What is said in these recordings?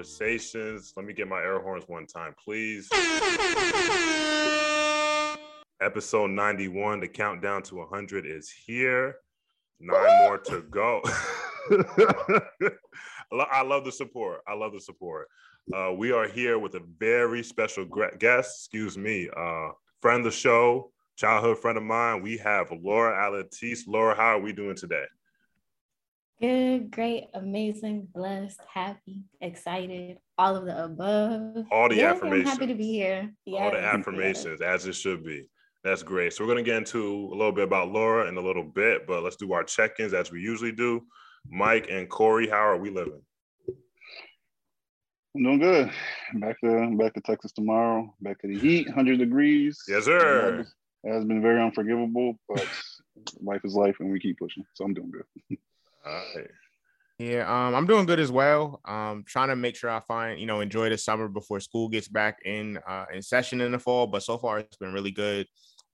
Conversations. Let me get my air horns one time, please. Episode 91. The countdown to 100 is here. Nine more to go. I love the support. I love the support. Uh, we are here with a very special guest, excuse me, uh, friend of the show, childhood friend of mine. We have Laura Alatis. Laura, how are we doing today? Good, great, amazing, blessed, happy, excited, all of the above. All the yeah, affirmations. I'm happy to be here. Yes, all the affirmations, yes. as it should be. That's great. So we're gonna get into a little bit about Laura in a little bit, but let's do our check-ins as we usually do. Mike and Corey, how are we living? I'm doing good. Back to back to Texas tomorrow. Back to the heat, 100 degrees. Yes, sir. It has been very unforgivable, but life is life, and we keep pushing. So I'm doing good. All right. Yeah, um, I'm doing good as well. Um, trying to make sure I find, you know, enjoy the summer before school gets back in uh, in session in the fall. But so far, it's been really good.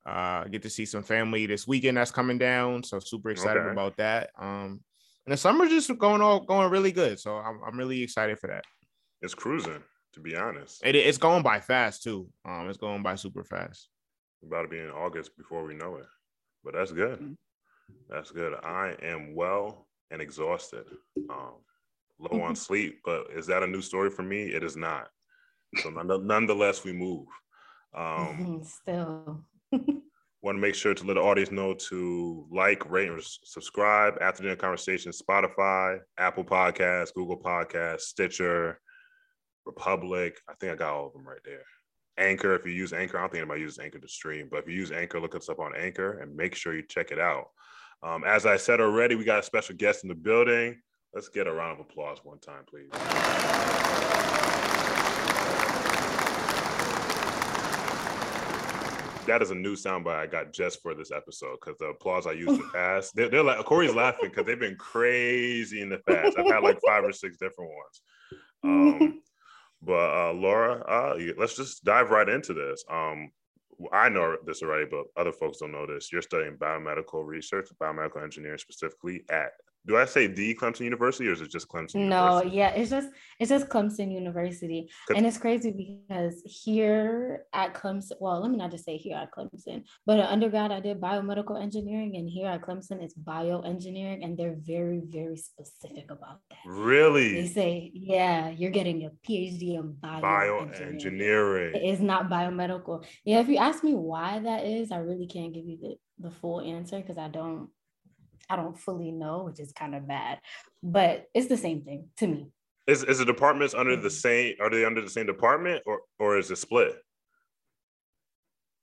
Uh, get to see some family this weekend that's coming down, so super excited okay. about that. Um, and the summer's just going all going really good, so I'm I'm really excited for that. It's cruising, to be honest. It, it's going by fast too. Um, it's going by super fast. About to be in August before we know it, but that's good. Mm-hmm. That's good. I am well and exhausted, um, low on sleep. But is that a new story for me? It is not. So nonetheless, we move. Um, Still. want to make sure to let the audience know to like, rate, and subscribe. After Dinner Conversation, Spotify, Apple Podcasts, Google Podcasts, Stitcher, Republic. I think I got all of them right there. Anchor, if you use Anchor, I don't think anybody uses Anchor to stream, but if you use Anchor, look us up on Anchor and make sure you check it out. Um, as I said already, we got a special guest in the building. Let's get a round of applause one time, please. That is a new soundbite I got just for this episode because the applause I used in the past, they're, they're like, Corey's laughing because they've been crazy in the past. I've had like five or six different ones. Um, but uh, Laura, uh, let's just dive right into this. Um, I know this already, but other folks don't know this. You're studying biomedical research, biomedical engineering specifically at do I say the Clemson University or is it just Clemson? No, University? yeah, it's just it's just Clemson University, and it's crazy because here at Clemson, well, let me not just say here at Clemson, but at undergrad I did biomedical engineering, and here at Clemson it's bioengineering, and they're very very specific about that. Really? They say, yeah, you're getting a PhD in bioengineering. bioengineering. It is not biomedical. Yeah, if you ask me why that is, I really can't give you the the full answer because I don't I don't fully know, which is kind of bad, but it's the same thing to me. Is is the departments under the mm-hmm. same? Are they under the same department, or or is it split?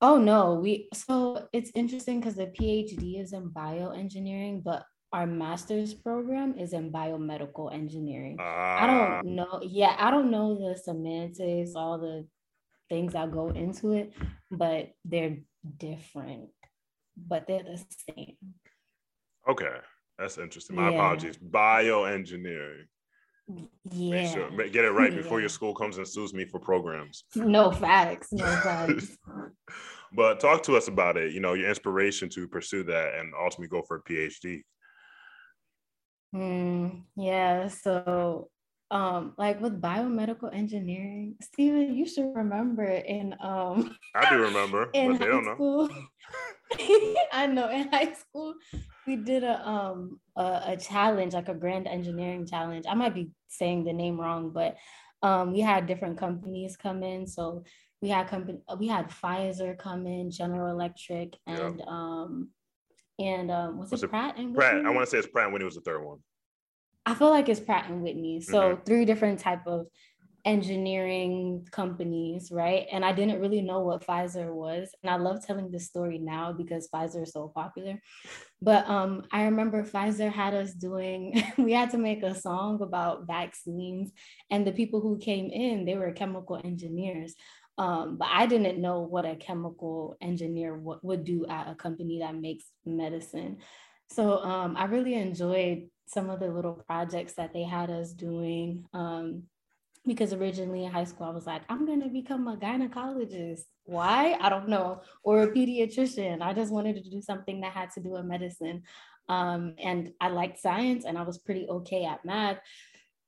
Oh no, we so it's interesting because the PhD is in bioengineering, but our master's program is in biomedical engineering. Uh, I don't ah. know. Yeah, I don't know the semantics, all the things that go into it, but they're different, but they're the same. Okay, that's interesting. My yeah. apologies. Bioengineering. Yeah. Make sure, get it right before your school comes and sues me for programs. No facts. No facts. but talk to us about it. You know, your inspiration to pursue that and ultimately go for a PhD. Mm, yeah. So, um, like with biomedical engineering, Steven, you should remember in um. I do remember, in but they don't school, know. I know in high school we did a um a, a, challenge like a grand engineering challenge. I might be saying the name wrong, but um we had different companies come in. So we had company we had Pfizer come in, General Electric, and yeah. um and um was, was it, Pratt and Whitney? Pratt? I want to say it's Pratt and Whitney was the third one. I feel like it's Pratt and Whitney. So mm-hmm. three different type of engineering companies, right? And I didn't really know what Pfizer was. And I love telling this story now because Pfizer is so popular. But um, I remember Pfizer had us doing, we had to make a song about vaccines. And the people who came in, they were chemical engineers. Um, but I didn't know what a chemical engineer w- would do at a company that makes medicine. So um, I really enjoyed some of the little projects that they had us doing. Um, because originally in high school I was like, I'm gonna become a gynecologist. Why? I don't know, or a pediatrician. I just wanted to do something that had to do with medicine. Um, and I liked science and I was pretty okay at math.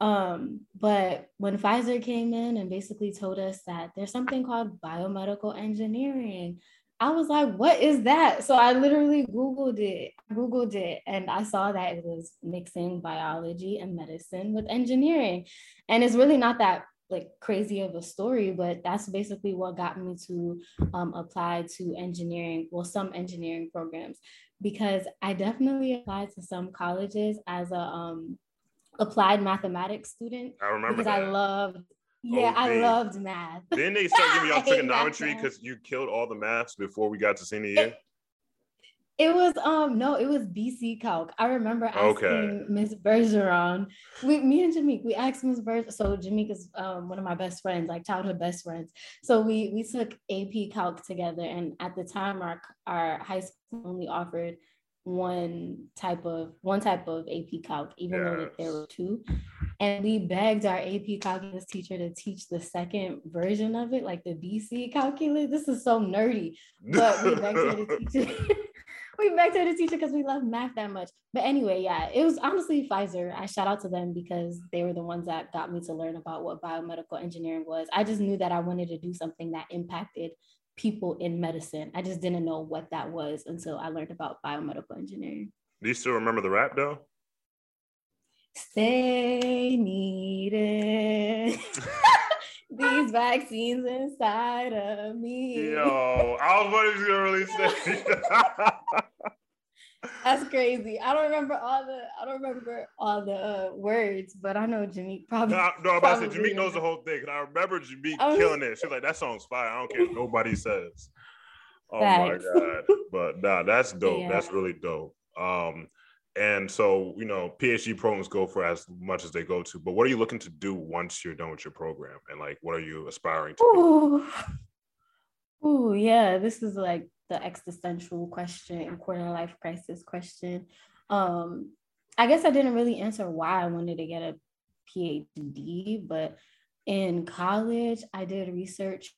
Um, but when Pfizer came in and basically told us that there's something called biomedical engineering, I was like, what is that? So I literally Googled it, Googled it, and I saw that it was mixing biology and medicine with engineering. And it's really not that like crazy of a story, but that's basically what got me to um, apply to engineering, well, some engineering programs, because I definitely applied to some colleges as a um, applied mathematics student. I remember because that. I loved yeah, OD. I loved math. Didn't they start giving y'all I hate math trigonometry because you killed all the maths before we got to senior year? It was um no, it was BC Calc. I remember asking Okay. Miss Bergeron. We me and Jameek, we asked Miss Bergeron. So Jameek is um one of my best friends, like childhood best friends. So we we took AP Calc together, and at the time our our high school only offered one type of one type of AP Calc, even though there were two. And we begged our AP calculus teacher to teach the second version of it, like the BC calculus. This is so nerdy but we begged her to teach it. we begged her to teach it because we love math that much. But anyway, yeah, it was honestly Pfizer. I shout out to them because they were the ones that got me to learn about what biomedical engineering was. I just knew that I wanted to do something that impacted people in medicine. I just didn't know what that was until I learned about biomedical engineering. Do you still remember the rap though? Stay needed. These vaccines inside of me. Yo, I was wondering if you were gonna really say. That's crazy. I don't remember all the I don't remember all the uh, words, but I know Jimmy probably. no, no, but I said Jameek knows the whole thing. And I remember Jameek Oh. killing it. She's like, that song's fire. I don't care what nobody says. Oh Facts. my God. But nah, that's dope. Yeah. That's really dope. Um, and so, you know, PhD programs go for as much as they go to, but what are you looking to do once you're done with your program? And like, what are you aspiring to? Ooh. Ooh, yeah, this is like the existential question, quarter life crisis question. Um, I guess I didn't really answer why I wanted to get a PhD, but in college, I did research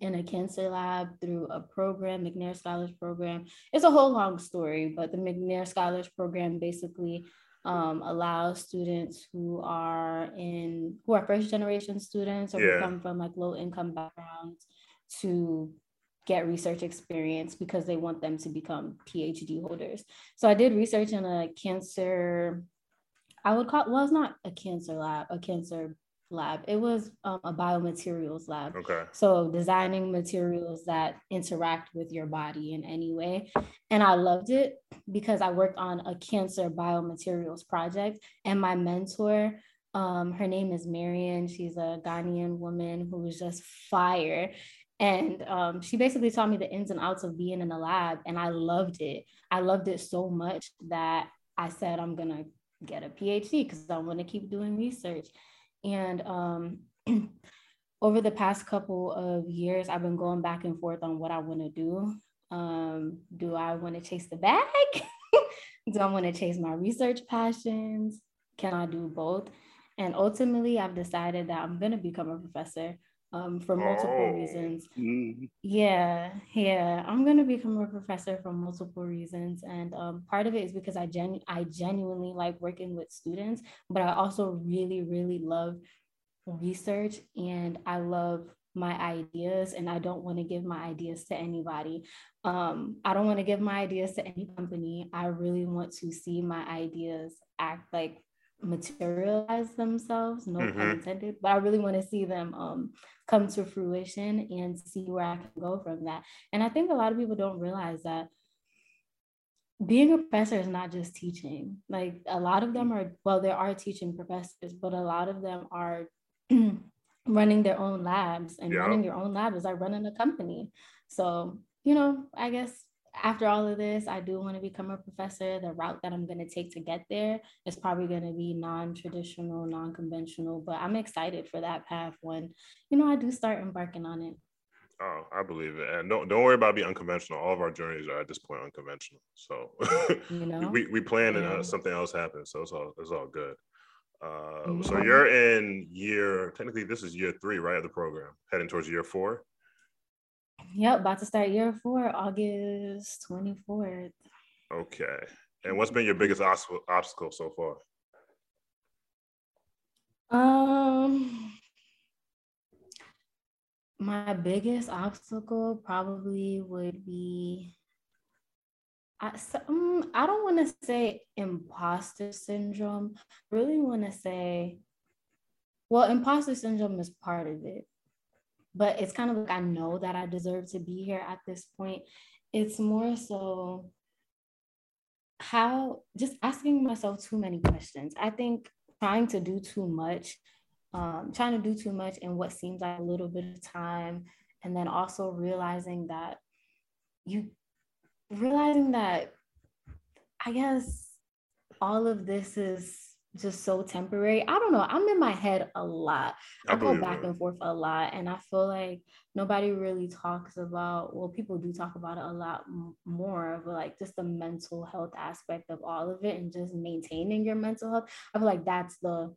in a cancer lab through a program, McNair Scholars Program. It's a whole long story, but the McNair Scholars Program basically um, allows students who are in who are first generation students or Yeah. who come from like low income backgrounds to get research experience because they want them to become PhD holders. So I did research in a cancer, I would call well, it's not a cancer lab, a cancer lab. It was um, a biomaterials lab. Okay. So designing materials that interact with your body in any way. And I loved it because I worked on a cancer biomaterials project. And my mentor, um, her name is Marion. She's a Ghanaian woman who was just fire. And um, she basically taught me the ins and outs of being in a lab. And I loved it. I loved it so much that I said, I'm going to get a PhD because I want to keep doing research. And um, over the past couple of years, I've been going back and forth on what I want to do. Um, do I want to chase the bag? do I want to chase my research passions? Can I do both? And ultimately, I've decided that I'm going to become a professor um, for multiple Oh. reasons. Mm, Yeah, yeah, I'm gonna become a professor for multiple reasons, and um, part of it is because I genu- I genuinely like working with students, but I also really, really love research, and I love my ideas, and I don't want to give my ideas to anybody. Um, I don't want to give my ideas to any company. I really want to see my ideas act like materialize themselves, no pun Mhm. intended, but I really want to see them um, come to fruition and see where I can go from that. And I think a lot of people don't realize that being a professor is not just teaching. Like a lot of them are, well, there are teaching professors, but a lot of them are running their own labs and running your own lab is like running a company. So, you know, I guess after all of this, I do want to become a professor. The route that I'm going to take to get there is probably going to be non-traditional, non-conventional, but I'm excited for that path when, you know, I do start embarking on it. Oh, I believe it. And don't don't worry about being unconventional. All of our journeys are at this point unconventional. So You know? we we plan and uh, something else happens. So it's all it's all good. Uh, so you're in year technically this is year three, right, of the program, heading towards year four. Yep, about to start year four, August 24th. Okay. And what's been your biggest obstacle so far? Um, my biggest obstacle probably would be I, um, I don't want to say imposter syndrome. Really want to say, well, imposter syndrome is part of it, but it's kind of like I know that I deserve to be here at this point. It's more so how just asking myself too many questions. I think trying to do too much, um, trying to do too much in what seems like a little bit of time, and then also realizing that you realizing that I guess all of this is just so temporary. I don't know. I'm in my head a lot. I, I go back and forth a lot. And I feel like nobody really talks about, well, people do talk about it a lot more of like just the mental health aspect of all of it and just maintaining your mental health. I feel like that's the,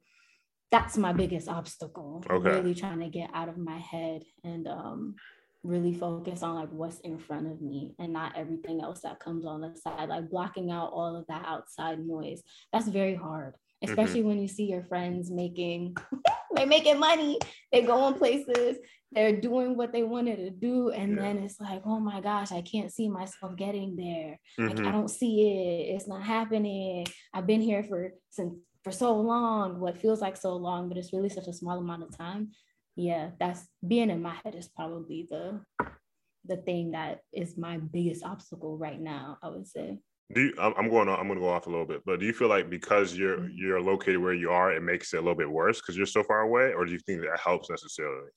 that's my biggest obstacle. Okay. Really trying to get out of my head and um really focus on like what's in front of me and not everything else that comes on the side like blocking out all of that outside noise that's very hard. Especially mm-hmm. when you see your friends making they're making money they go on places they're doing what they wanted to do and yeah. then it's like oh my gosh i can't see myself getting there mm-hmm. like, i don't see it it's not happening i've been here for since for so long what feels like so long but it's really such a small amount of time yeah, that's being in my head is probably the the thing that is my biggest obstacle right now. I would say. Do you, I'm going on, I'm going to go off a little bit, but do you feel like because you're mm-hmm. you're located where you are, it makes it a little bit worse because you're so far away, or do you think that helps necessarily?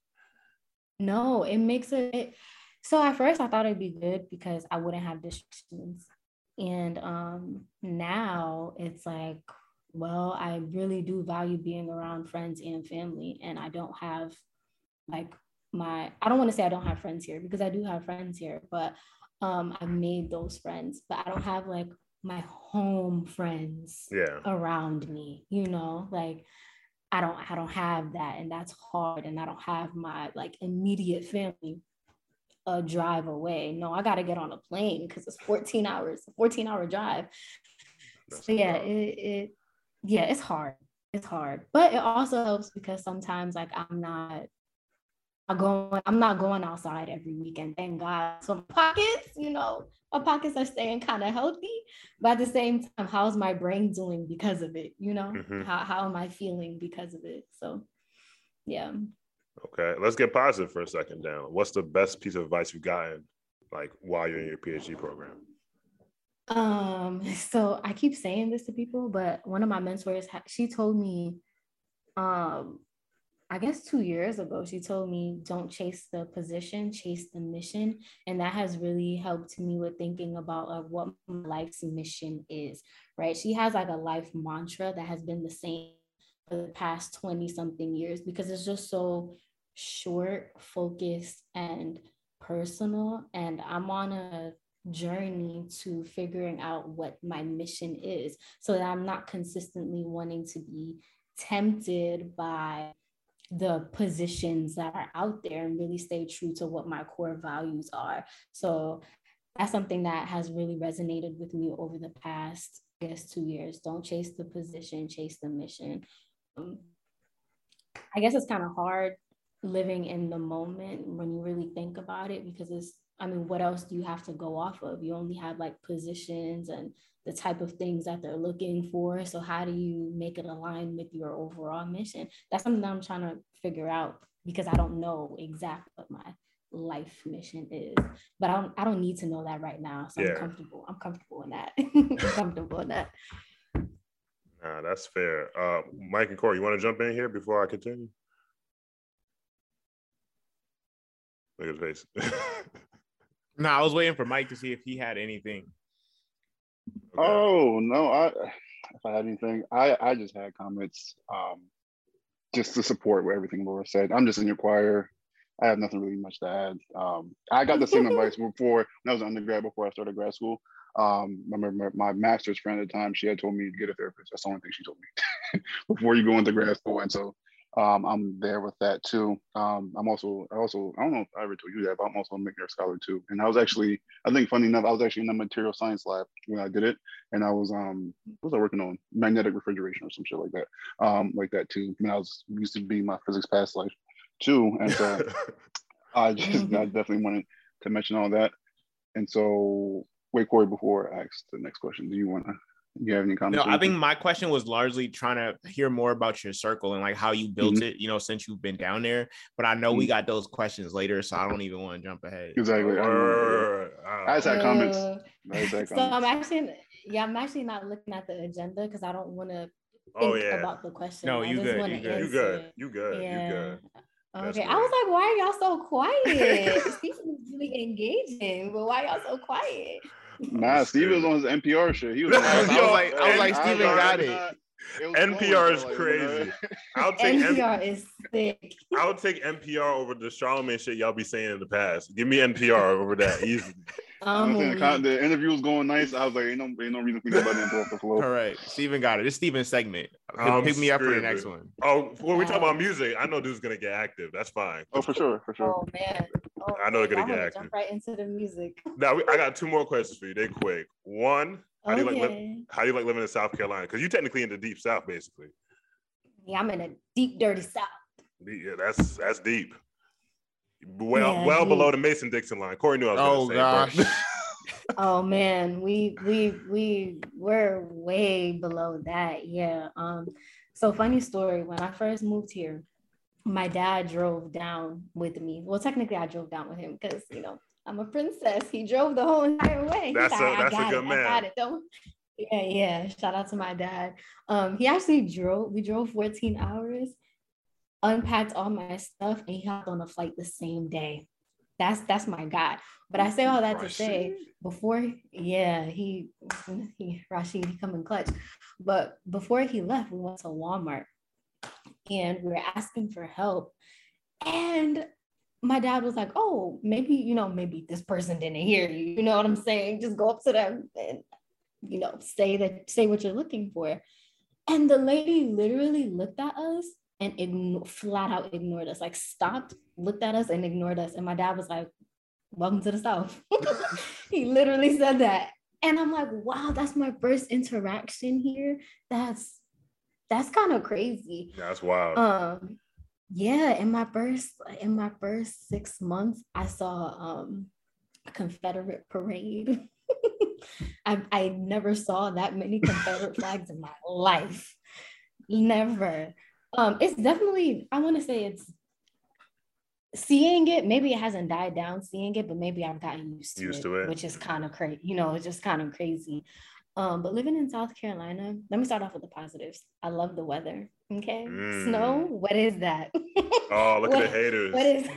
No, it makes it. So at first, I thought it'd be good because I wouldn't have distractions, and um now it's like well, I really do value being around friends and family, and I don't have like my I don't want to say I don't have friends here because I do have friends here, but um I've made those friends, but I don't have like my home friends yeah. around me, you know, like I don't I don't have that and that's hard and I don't have my like immediate family a drive away. No, I got to get on a plane because it's 14 hours, 14 hour drive. That's so yeah, it, it yeah, it's hard. It's hard. But it also helps because sometimes like I'm not going, I'm not going outside every weekend, thank God. So my pockets, you know, my pockets are staying kind of healthy. But at the same time, how's my brain doing because of it? You know, mm-hmm. how, how am I feeling because of it? So yeah. Okay. Let's get positive for a second down. What's the best piece of advice you've gotten like while you're in your PhD program? Um, so I keep saying this to people, but one of my mentors, she told me, um, I guess two years ago, she told me, don't chase the position, chase the mission. And that has really helped me with thinking about like what my life's mission is, right? She has like a life mantra that has been the same for the past 20 something years because it's just so short, focused, and personal. And I'm on a journey to figuring out what my mission is so that I'm not consistently wanting to be tempted by the positions that are out there and really stay true to what my core values are. So that's something that has really resonated with me over the past, I guess, two years. Don't chase the position, chase the mission. Um, I guess it's kind of hard living in the moment when you really think about it because it's I mean, what else do you have to go off of? You only have like positions and the type of things that they're looking for. So how do you make it align with your overall mission? That's something that I'm trying to figure out because I don't know exactly what my life mission is. But I don't I don't need to know that right now. So yeah. I'm comfortable. I'm comfortable in that. I'm comfortable in that. Nah, that's fair. Uh, Mike and Corey, you want to jump in here before I continue? Look at his face. No, I was waiting for Mike to see if he had anything. Oh no, I if I had anything, I I just had comments, um, just to support what everything Laura said. I'm just in your choir. I have nothing really much to add. Um, I got the same advice before when I was an undergrad before I started grad school. Um, I remember my master's friend at the time, she had told me to get a therapist. That's the only thing she told me before you go into grad school. And so um, I'm there with that too. Um, I'm also, I also, I don't know if I ever told you that, but I'm also a McNair scholar too. And I was actually, I think funny enough, I was actually in the material science lab when I did it. And I was, um, what was I working on? Magnetic refrigeration or some shit like that. Um, like that too. I mean, I was used to be my physics past life too. And so I just, I definitely wanted to mention all that. And so wait, Corey, before I ask the next question, do you want to you have any comments? No, I think my question was largely trying to hear more about your circle and like how you built mm-hmm. it, you know, since you've been down there. But I know mm-hmm. we got those questions later, so I don't even want to jump ahead. Exactly. I, I just had comments. So I'm actually, yeah, I'm actually not looking at the agenda because I don't want to oh, yeah. about the question. No, you good. You good. you good. You good. Yeah. You good. Okay, I was like, why are y'all so quiet? Stephen is really engaging, but why y'all so quiet? Nah, Steven was on his NPR shit. He was, on, I was like, I was like, Steven got it. NPR is crazy. I'll take NPR M- is thick. I'll take NPR over the Charlamagne shit y'all be saying in the past. Give me NPR over that easy. Um, the, the, interview was going nice. I was like, ain't no, ain't no reason for me to let off the floor. All right, Steven got it. It's Steven's segment. Um, pick me up for the next one. Oh, when we talk about music, I know dude's gonna get active. That's fine. Oh, for sure, for sure. Oh man, oh, I know they're gonna get active. Jump right into the music. Now we, I got two more questions for you. They quick. One, how okay. do you like li- how do you like living in South Carolina? Because you're technically in the deep South, basically. Yeah, I'm in a deep, dirty South. Yeah, that's that's deep. Well, yeah, well deep. below the Mason Dixon line. Corey knew I was oh, gonna say. Oh gosh. oh man, we we we we're way below that. Yeah. Um. So funny story. When I first moved here, my dad drove down with me. Well, technically, I drove down with him because you know I'm a princess. He drove the whole entire way. That's a that's a good it, man. I got it. Don't. Yeah, yeah. Shout out to my dad. Um, he actually drove. We drove 14 hours, unpacked all my stuff, and he hopped on a flight the same day. That's that's my guy. But I say all that Rashid. to say before, yeah, he he Rashid he come in clutch. But before he left, we went to Walmart and we were asking for help. And my dad was like, Oh, maybe, you know, maybe this person didn't hear you. You know what I'm saying? Just go up to them and, you know, say that, say what you're looking for. And the lady literally looked at us and ign- flat out ignored us, like stopped, looked at us and ignored us. And my dad was like, Welcome to the South. he literally said that. And I'm like, wow, that's my first interaction here. That's that's kind of crazy. That's wild. Um, yeah, in my first in my first six months, I saw um a Confederate parade. I, I never saw that many Confederate flags in my life. Never. Um, it's definitely, I want to say it's seeing it, maybe it hasn't died down seeing it, but maybe I've gotten used to, used it, to it, which is kind of crazy. You know, it's just kind of crazy. Um, but living in South Carolina, let me start off with the positives. I love the weather. Okay. Mm. Snow, what is that? oh, look what, at the haters. What is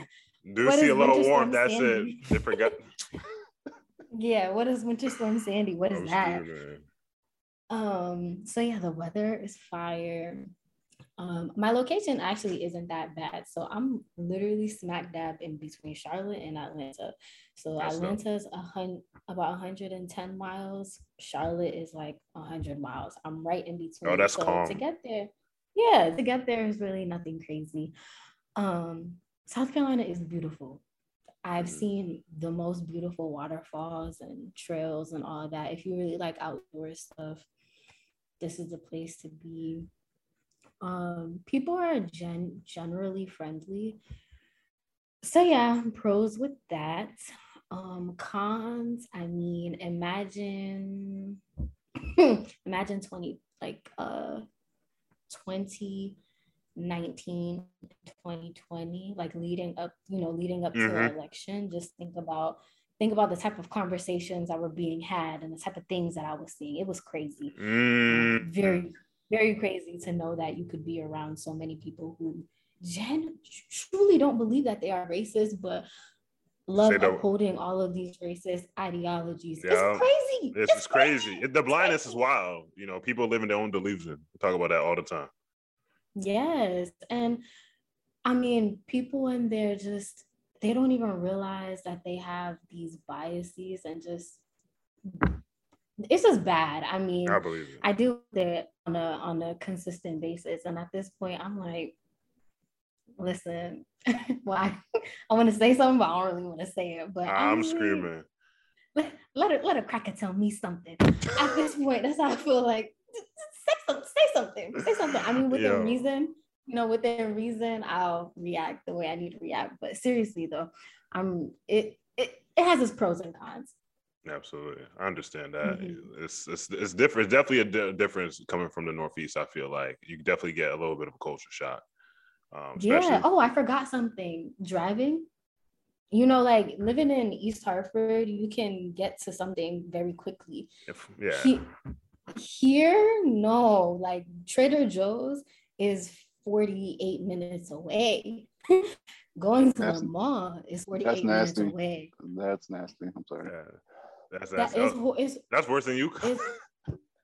do what see a little warm? That's Sandy? it. They forgot. yeah, what is Winter Storm Sandy? What is that? um, so yeah, the weather is fire. Um, my location actually isn't that bad. So I'm literally smack dab in between Charlotte and Atlanta. So That's Atlanta's a hun- about 110 miles. Charlotte is like 100 miles. I'm right in between. Oh, that's so calm. To get there, yeah, to get there is really nothing crazy. Um, South Carolina is beautiful. I've mm-hmm. seen the most beautiful waterfalls and trails and all that. If you really like outdoor stuff, this is the place to be. Um, people are gen- generally friendly. So yeah, pros with that. Um, cons, I mean, imagine imagine 20 like uh 2019 2020 like leading up you know leading up mm-hmm. to the election just think about think about the type of conversations that were being had and the type of things that i was seeing it was crazy mm. very very crazy to know that you could be around so many people who gen- truly don't believe that they are racist, but love upholding all of these racist ideologies. Yeah. It's crazy. This it's is crazy. crazy. The blindness is wild. You know, people live in their own delusion. We talk about that all the time. Yes. And I mean, people in there just they don't even realize that they have these biases and just it's just bad. I mean, I believe it. I do that on a on a consistent basis, and at this point, I'm like, listen, well, I, I want to say something, but I don't really want to say it. But I'm I- screaming. Let, let her let a cracker tell me something. At this point, that's how I feel like say something, say something, say something. I mean, within Yo. reason, you know, within reason, I'll react the way I need to react. But seriously though, I'm it it, it has its pros and cons. Absolutely, I understand that. Mhm. It's it's it's different. It's definitely a di- difference coming from the Northeast. I feel like you definitely get a little bit of a culture shock. Um, Yeah. Oh, I forgot something. Driving. You know, like living in East Hartford, you can get to something very quickly. if, yeah, He- here, no. Like Trader Joe's is 48 minutes away. Going to That's- the mall is 48 minutes away. That's nasty. I'm sorry. yeah. That's that's, That is that's, it's, that's worse than you. it's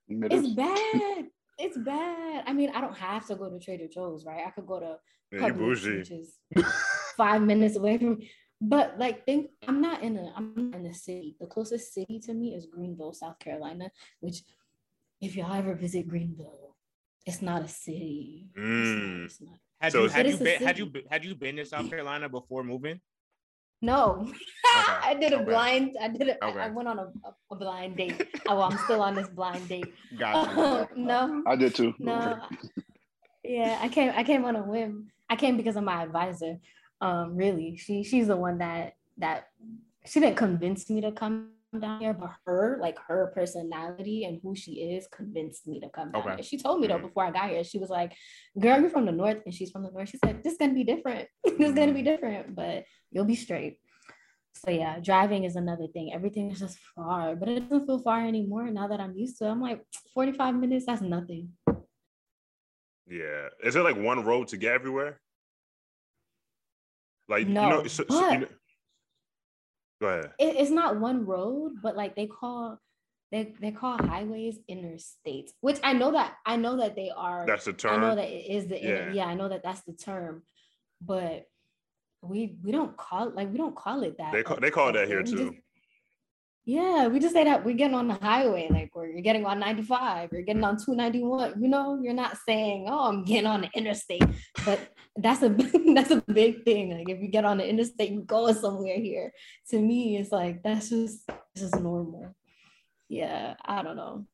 it's bad. It's bad. I mean, I don't have to go to Trader Joe's, right? I could go to Yeah, you Publix, bougie. which is five minutes away from Me. but like think I'm not in a I'm not in a city. The closest city to me is Greenville, South Carolina, which if y'all ever visit Greenville, it's not a city. It's not- Mm. it's not. Had So you had you it's a been had you had you been to South Carolina before moving? No, I did a okay. blind. I did it. I went on a, a, a blind date. Oh, I'm still on this blind date. Gotcha. no, I did too. no yeah i came i came on a whim i came because of my advisor um really she she's the one that that she didn't convince me to come down here but her like her personality and who she is convinced me to come down Okay. here she told me though Mhm. before i got here she was like girl you're from the north and she's from the north she said this is gonna be different this is gonna be different but you'll be straight so yeah driving is another thing everything is just far but it doesn't feel far anymore now that i'm used to it i'm like 45 minutes that's nothing Yeah. Is there like one road to get everywhere? Like you No, know, so, so you know- go ahead. it, it's not one road, but like they call they they call highways interstates, which I know that I know that they are. That's the term. I know that it is the inter- Yeah. yeah. I know that that's the term, but we we don't call like we don't call it that. They call- they call it that here We too. just- yeah, we just say that we're getting on the highway, like or you're getting on 95, you're getting on 291. You know, you're not saying, "Oh, I'm getting on the interstate," but that's a that's a big thing. Like if you get on the interstate, you go somewhere here. To me, it's like that's just this is normal. Yeah, I don't know.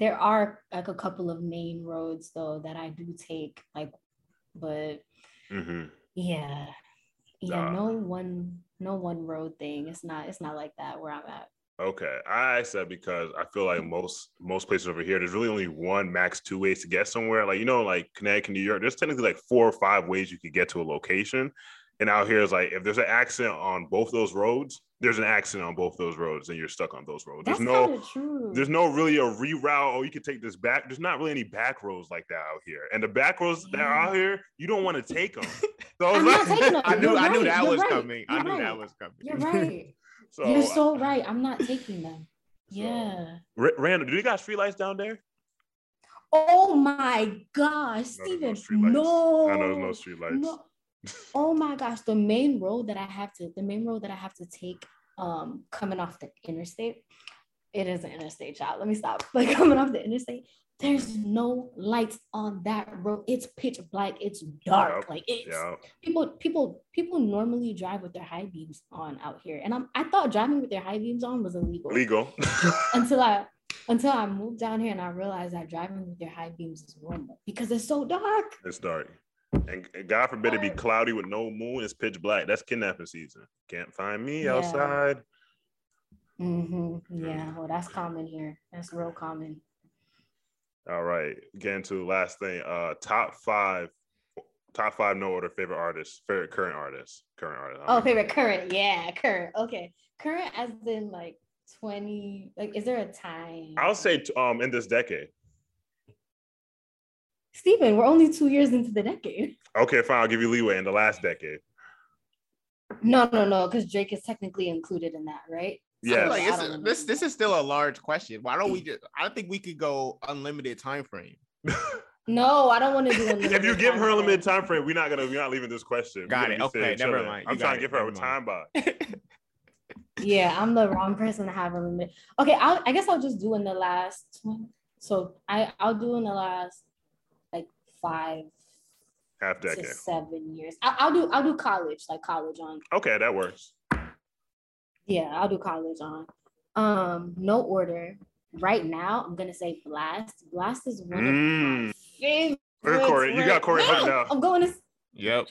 There are like a couple of main roads though that I do take, like, but hmm yeah, yeah, Nah. no one, no one road thing. It's not, it's not like that where I'm at. Okay, I asked that because I feel like most most places over here, there's really only one max two ways to get somewhere. Like you know, like Connecticut, New York, there's technically like four or five ways you could get to a location. And out here is like if there's an accident on both those roads, there's an accident on both those roads, and you're stuck on those roads. That's There's no true. there's no really a reroute. Oh, you can take this back. There's not really any back roads like that out here. And the back roads that are out here, you don't want to take them. So not like-. I knew I knew right, that you're was right, coming. I you're knew that was coming. You're right. so You're so right. I'm not taking them. So- Yeah. Ra- Randall, do you got street lights down there? Oh my gosh, there's no. No. I know there's no street lights. No. Oh my gosh, the main road that I have to, the main road that I have to take, um, coming off the interstate, it is an interstate, child. Let me stop. Like coming off the interstate, there's no lights on that road. It's pitch black. It's dark. Yep, Like it's Yeah. people, people, people normally drive with their high beams on out here, and I'm, I thought driving with their high beams on was illegal Legal. until I until I moved down here and I realized that driving with your high beams is normal because it's so dark. it's dark. And God forbid it be cloudy with no moon. It's pitch black. That's kidnapping season. Can't find me Yeah. outside. hmm Yeah, well, that's common here. That's real common. All right. Getting to the last thing. Uh top five. Top five no order favorite artists, favorite current artists, current artists. Oh, favorite current. Yeah, current. Okay, current as in like twenty. Like, is there a time? I'll say um in this decade. Stephen, we're only two years into the decade. Okay, fine. I'll give you leeway in the last decade. No, no, no, because Drake is technically included in that, right? Yes. Like, it's, this this is still a large question. Why don't we just? I don't think we could go unlimited time frame. No, I don't want to do it. if you give her a limited time frame, we're not gonna we're not leaving this question. Got it. Okay, never mind. I'm trying to give her a time box yeah, I'm the wrong person to have a limit. Okay, I'll, I guess I'll just do in the last. So I I'll do in the last like five half decade seven years. I, I'll do I'll do college like college on. Okay, that works. Yeah, I'll do college on. Um, no order. Right now, I'm gonna say Blxst. Blxst is one mm. of my favorites. Corey, you got Corey hooked now. I'm going to. Yep.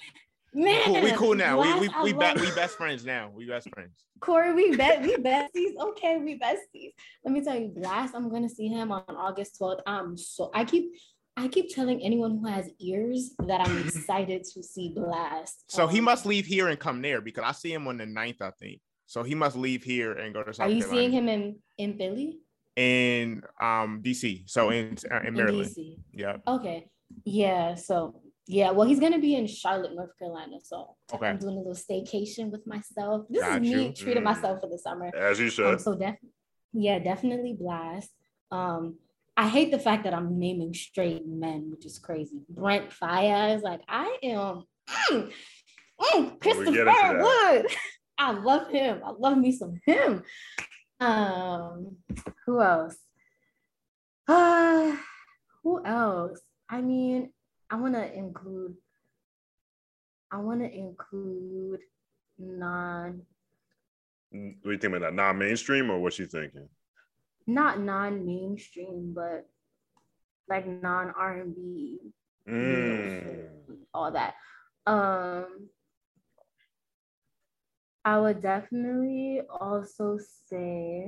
Man, cool. we cool now. Blxst, we we we, be, we best friends now. We best friends. Corey, we bet we besties. Okay, we besties. Let me tell you, Blxst. I'm gonna see him on August 12th. I'm so I keep I keep telling anyone who has ears that I'm excited to see Blxst. So um, he must leave here and come there because I see him on the 9th, I think. So he must leave here and go to South Are you Carolina. seeing him in in Philly? In um DC. So in uh, in Maryland. In DC. Yeah. Okay. Yeah. So yeah. Well, he's gonna be in Charlotte, North Carolina. So okay. I'm doing a little staycation with myself. This Got is me treating mm. myself for the summer. As you should. Um, so definitely, yeah, definitely Blxst. Um, I hate the fact that I'm naming straight men, which is crazy. Brent Faiyaz, like I am. Mm, mm, Christopher Wood. I love him. I love me some him. Um, who else? Uh, who else? I mean, I want to include. I want to include non. What do you think about that? Non-mainstream, or what you thinking? Not non-mainstream, but like non-R and B, mm. all that. Um, I would definitely also say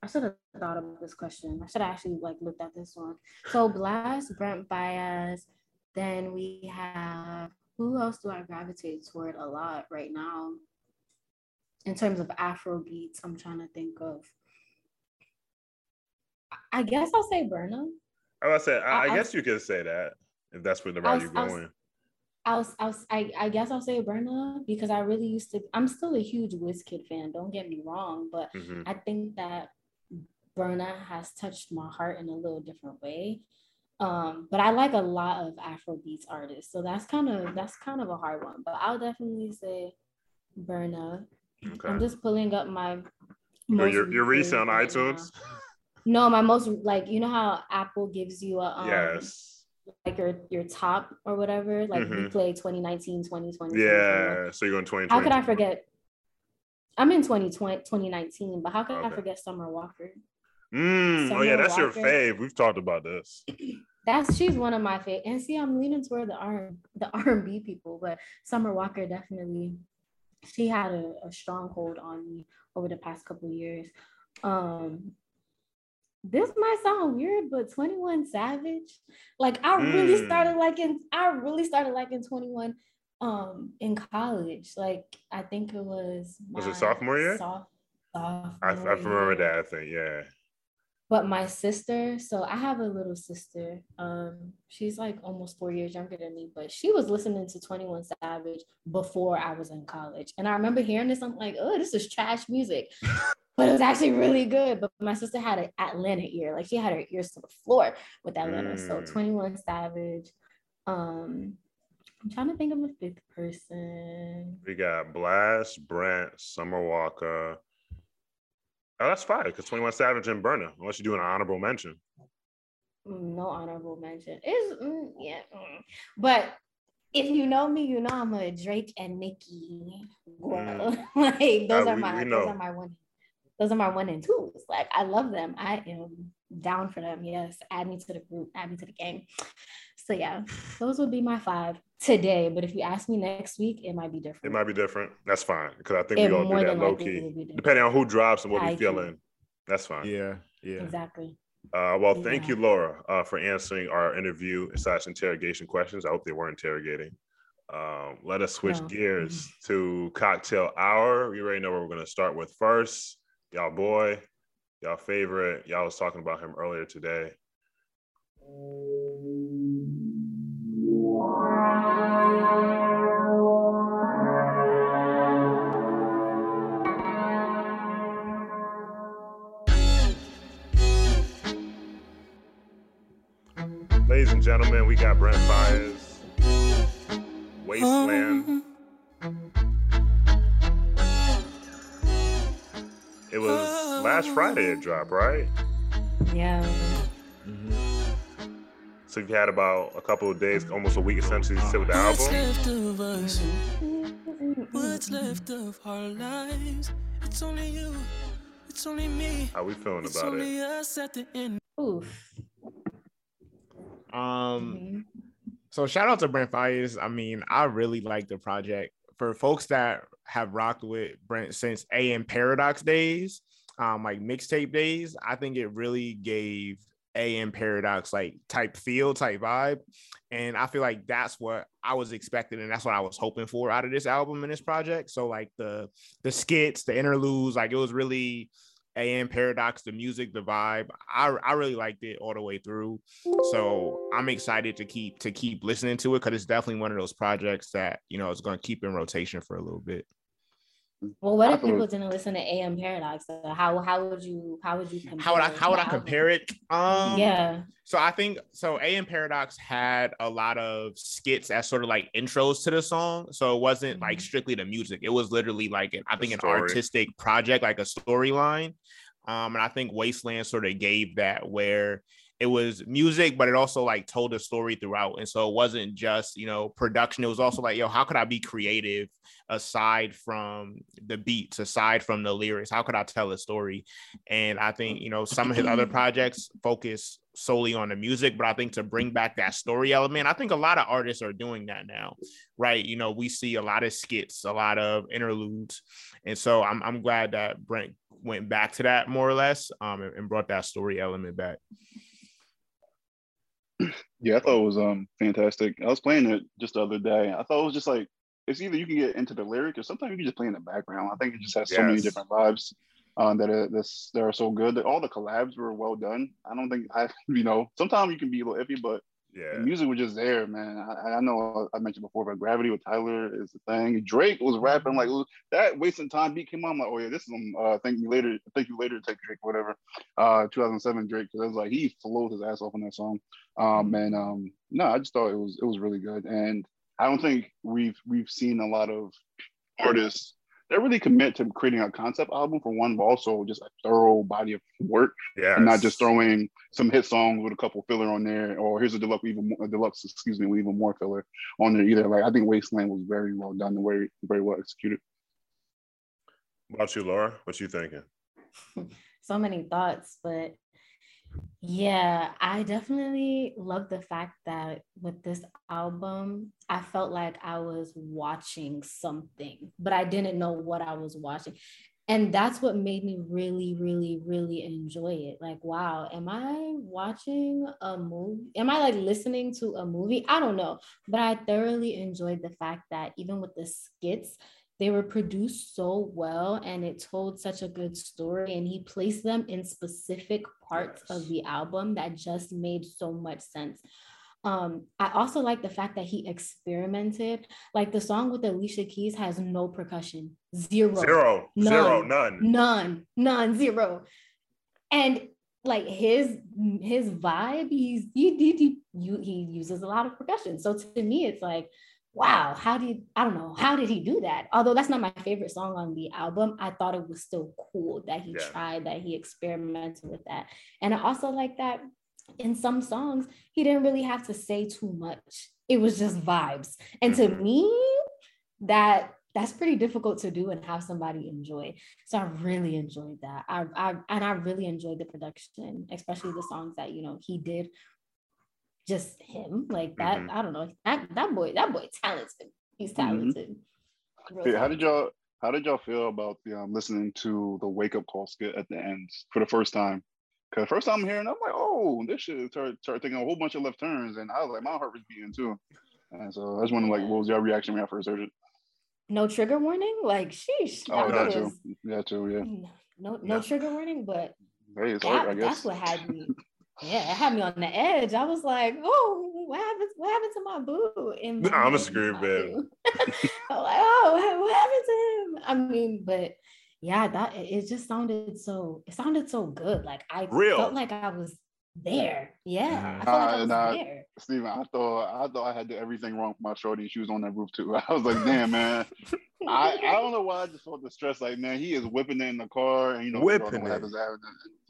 I should have thought about this question. I should have actually like looked at this one. So Blxst, Brent Faiyaz, then we have who else do I gravitate toward a lot right now? In terms of Afro beats, I'm trying to think of. I guess I'll say Burna. I say I, I, I guess you could say that if that's where the route you're going. I'll, I'll, I, I guess I'll say Burna because I really used to. I'm still a huge Wizkid fan. Don't get me wrong, but mm-hmm. I think that Burna has touched my heart in a little different way. Um, but I like a lot of Afrobeats artists, so that's kind of that's kind of a hard one. But I'll definitely say Burna. Okay. I'm just pulling up my. your your recent on iTunes. No, my most like you know how Apple gives you a um, yes like your your top or whatever. Like mm-hmm. we play 2019, 2020. Yeah. So you're going 2020. How could I forget? I'm in 2020, 2019, but how could okay. I forget Summer Walker? Mm, Summer oh yeah, that's Walker. your fave. We've talked about this. That's she's one of my favorite. And see, I'm leaning toward the R the R and B people, but Summer Walker definitely she had a, a stronghold on me over the past couple years. Um, this might sound weird, but 21 Savage, like I really mm. started liking, I really started liking 21 um in college. Like I think it was was it sophomore year? Soft, sophomore I, I remember that. I think yeah. But my sister, so I have a little sister. Um, she's like almost four years younger than me, but she was listening to 21 Savage before I was in college. And I remember hearing this, I'm like, oh, this is trash music but it was actually really good. But my sister had an Atlanta ear, like she had her ears to the floor with Atlanta. Mm. So 21 Savage. Um, I'm trying to think of a fifth person. We got Blxst, Brent, Summer Walker. Oh, that's fine because 21 Savage and Burna, unless you do an honorable mention. No honorable mention. Is mm, yeah. Mm. But if you know me, you know I'm a Drake and Nicki girl. Mm. like those uh, are my those are my one those are my one and twos. Like I love them. I am down for them. Yes, add me to the group, add me to the game. So yeah, those would be my five today. But if you ask me next week, it might be different. It might be different. That's fine because I think we're gonna do that low key, depending on who drops and what we feeling. That's fine. Yeah, yeah, exactly. Uh, well, yeah. thank you, Laura, uh, for answering our interview slash interrogation questions. I hope they were interrogating. Um, let us switch no. gears to cocktail hour. We already know where we're going to start with first y'all boy, y'all favorite. Y'all was talking about him earlier today. Ladies and gentlemen, we got Brent Faiyaz, Wasteland. Um, It was last Friday it dropped, right? Yeah. So you've had about a couple of days, almost a week essentially to sit with the What's album. left of us? What's left of our lives? It's only you. It's only me. How we feeling It's about only it? us at the end. Oof. Um, Mhm. so shout out to Brent Faiyaz. I mean, I really like the project. For folks that have rocked with Brent since AM Paradox days, um, like mixtape days, I think it really gave AM Paradox like type feel, type vibe. And I feel like that's what I was expecting, and that's what I was hoping for out of this album and this project. So like the the skits, the interludes, like it was really AM Paradox, the music, the vibe. I I really liked it all the way through. So I'm excited to keep to keep listening to it because it's definitely one of those projects that you know is going to keep in rotation for a little bit. Well, what if people didn't listen to AM Paradox? How how would you how would you compare How would I how would I compare it? Um, Yeah. So I think so. AM Paradox had a lot of skits as sort of like intros to the song. So it wasn't like Mhm. strictly the music. It was literally like an, I A think an artistic project, like a storyline. Um, and I think Wasteland sort of gave that where it was music, but it also like told a story throughout. And so it wasn't just, you know, production. It was also like, yo, how could I be creative aside from the beats, aside from the lyrics? How could I tell a story? And I think, you know, some of his other projects focus solely on the music, but I think to bring back that story element, I think a lot of artists are doing that now, right? You know, we see a lot of skits, a lot of interludes. And so I'm, I'm glad that Brent went back to that more or less um, and, and brought that story element back. Yeah, I thought it was um fantastic. I was playing it just the other day. I thought it was just like it's either you can get into the lyric or sometimes you can just play in the background. I think it just has so many different vibes um, that are this that are so good. That all the collabs were well done. I don't think I you know sometimes you can be a little iffy, but Yeah. the music was just there, man. I, I know I mentioned before, but Gravity with Tyler is the thing. Drake was rapping like that. Wasting time beat came on. I'm like, oh yeah, this is um, uh, thank you later, thank you later, take Drake, whatever. Uh, 2007 Drake, because it was like he flowed his ass off on that song. Um, and um, no, I just thought it was it was really good, and I don't think we've we've seen a lot of artists that really commit to creating a concept album for one, but also just a thorough body of work Yeah. and not just throwing some hit songs with a couple filler on there, or here's a deluxe, even more, a deluxe, excuse me, with even more filler on there either. Like I think Wasteland was very well done and very very well executed. What about you, Laura? What you thinking? so many thoughts, but yeah, I definitely love the fact that with this album, I felt like I was watching something, but I didn't know what I was watching. And that's what made me really, really, really enjoy it. Like, wow, am I watching a movie? Am I like listening to a movie? I don't know. But I thoroughly enjoyed the fact that even with the skits, they were produced so well and it told such a good story and he placed them in specific parts of the album that just made so much sense um i also like the fact that he experimented like the song with alicia keys has no percussion zero Zero. Zero. None. None. none none zero and like his his vibe he's he, he, he, he uses a lot of percussion so to me it's like wow how did i don't know how did he do that? Although that's not my favorite song on the album i thought it was still cool that he Yeah. tried that he experimented with that. And i also like that in some songs he didn't really have to say too much. It was just vibes. And to Mhm. me that that's pretty difficult to do and have somebody enjoy. So i really enjoyed that. I, I and i really enjoyed the production especially the songs that you know he did just him like that Mhm. i don't know that that boy that boy talented he's talented Real Hey, how did y'all how did y'all feel about the um, listening to the wake up call skit at the end for the first time? Because first time I'm hearing, I'm like, oh, this shit started, started taking a whole bunch of left turns, and I was like, my heart was beating too. And so I just wondering, like, what was your reaction when I first heard it? no trigger warning like sheesh Oh, that that too. was- Yeah, too. Yeah. no no Yeah. trigger warning but Hey, it's art, I that, guess. that's what had me yeah it had me on the edge i was like oh what happened what happened to my boo in my I'm a head, scream, man. I'm like oh what, what happened to him i mean but yeah that it it just sounded so it sounded so good like i Real. felt like i was there. Yeah, I Uh, felt like I was nah, there. Steven, I thought I thought I had to everything wrong for my shorty. She was on that roof too. I was like, damn man. I, I don't know why I just felt the stress. Like, man, he is whipping it in the car, and you know, Whipping it. happens after.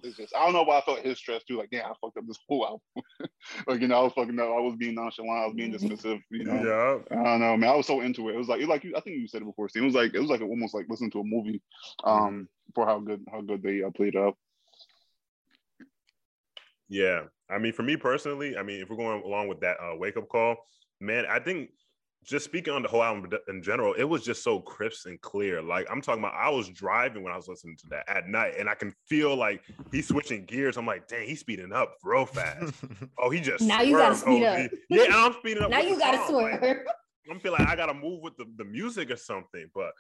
It's just I don't know why I felt his stress too. Like, damn, I fucked up this whole album. like, you know, I was fucking up. I was being nonchalant. I was being dismissive. You know. Yeah. I don't know, man. I was so into it. It was like, it was like you, I think you said it before. Steve. It was like, it was like almost like listening to a movie, um, Mm-hmm. for how good how good they uh, played up. Yeah. I mean, for me personally, I mean, if we're going along with that uh, wake up call, man, I think just speaking on the whole album in general, it was just so crisp and clear. Like I'm talking about, I was driving when I was listening to that at night, and I can feel like he's switching gears. I'm like, dang, he's speeding up real fast. Oh, he just Now you gotta speed OD. up. Yeah, I'm speeding up. Now you gotta song. Like. I'm feeling like I gotta move with the, the music or something. But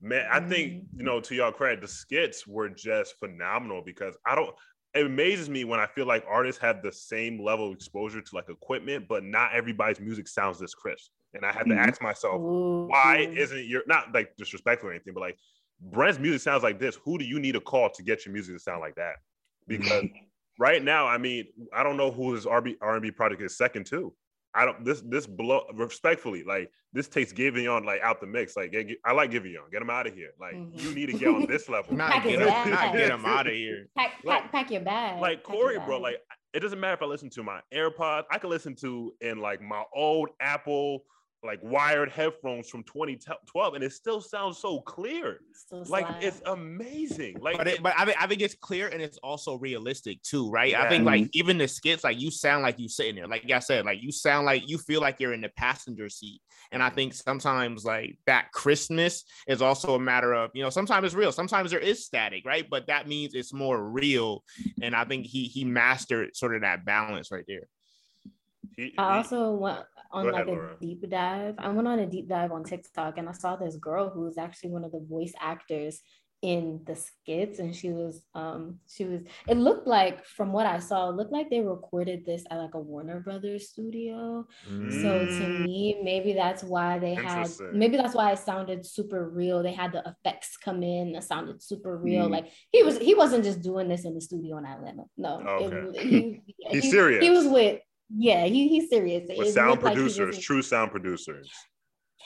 man, I think Mm-hmm. you know, to y'all credit, the skits were just phenomenal because I don't it amazes me when I feel like artists have the same level of exposure to like equipment, but not everybody's music sounds this crisp. And I had to Mhm. ask myself, Ooh. why isn't your not like disrespectful or anything, but like Brent's music sounds like this. Who do you need to call to get your music to sound like that? Because right now, I mean, I don't know who his RB R&B project is second to. I don't this this blow respectfully like this takes Giveon like out the mix. Like get- I like giving Giveon, get him out of here. Like Mhm. you need to get on this level. not Pack get his him, bag. not get him out of here. Pack, like- pack, pack your bag. like Pack your Corey, bro, bag. like it doesn't matter if I listen to my AirPods. I can listen to in like my old Apple like wired headphones from 2012, and it still sounds so clear. Still Like slide. it's amazing. Like But it, but I think I think it's clear and it's also realistic too, right? I think like even the skits, like you sound like you sitting there, like I said, like you sound like you feel like you're in the passenger seat. And I think sometimes like that Christmas is also a matter of you know sometimes it's real, sometimes there is static, right? But that means it's more real, and I think he he mastered sort of that balance right there. he- I also went on like a Laura. deep dive. I went on a deep dive on TikTok and I saw this girl who was actually one of the voice actors in the skits and she was um she was it looked like from what I saw it looked like they recorded this at like a Warner Brothers studio so to Mm. me maybe that's why they had maybe that's why it sounded super real they had the effects come in it sounded super real Mm. like he was he wasn't just doing this in the studio in Atlanta no it- Okay. he, He's he- serious. he was with yeah, he, he's serious. with It sound looked like producers, true sound producers.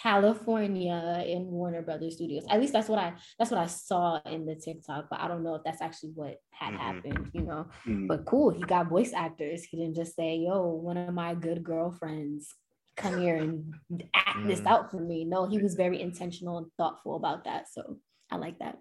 California in Warner Brothers Studios. At least that's what I that's what I saw in the TikTok, but I don't know if that's actually what had Mhm. happened, you know. Mhm. But cool, he got voice actors. He didn't just say, "Yo, one of my good girlfriends, come here and act this Mm. out for me." No, he was very intentional and thoughtful about that. So I like that.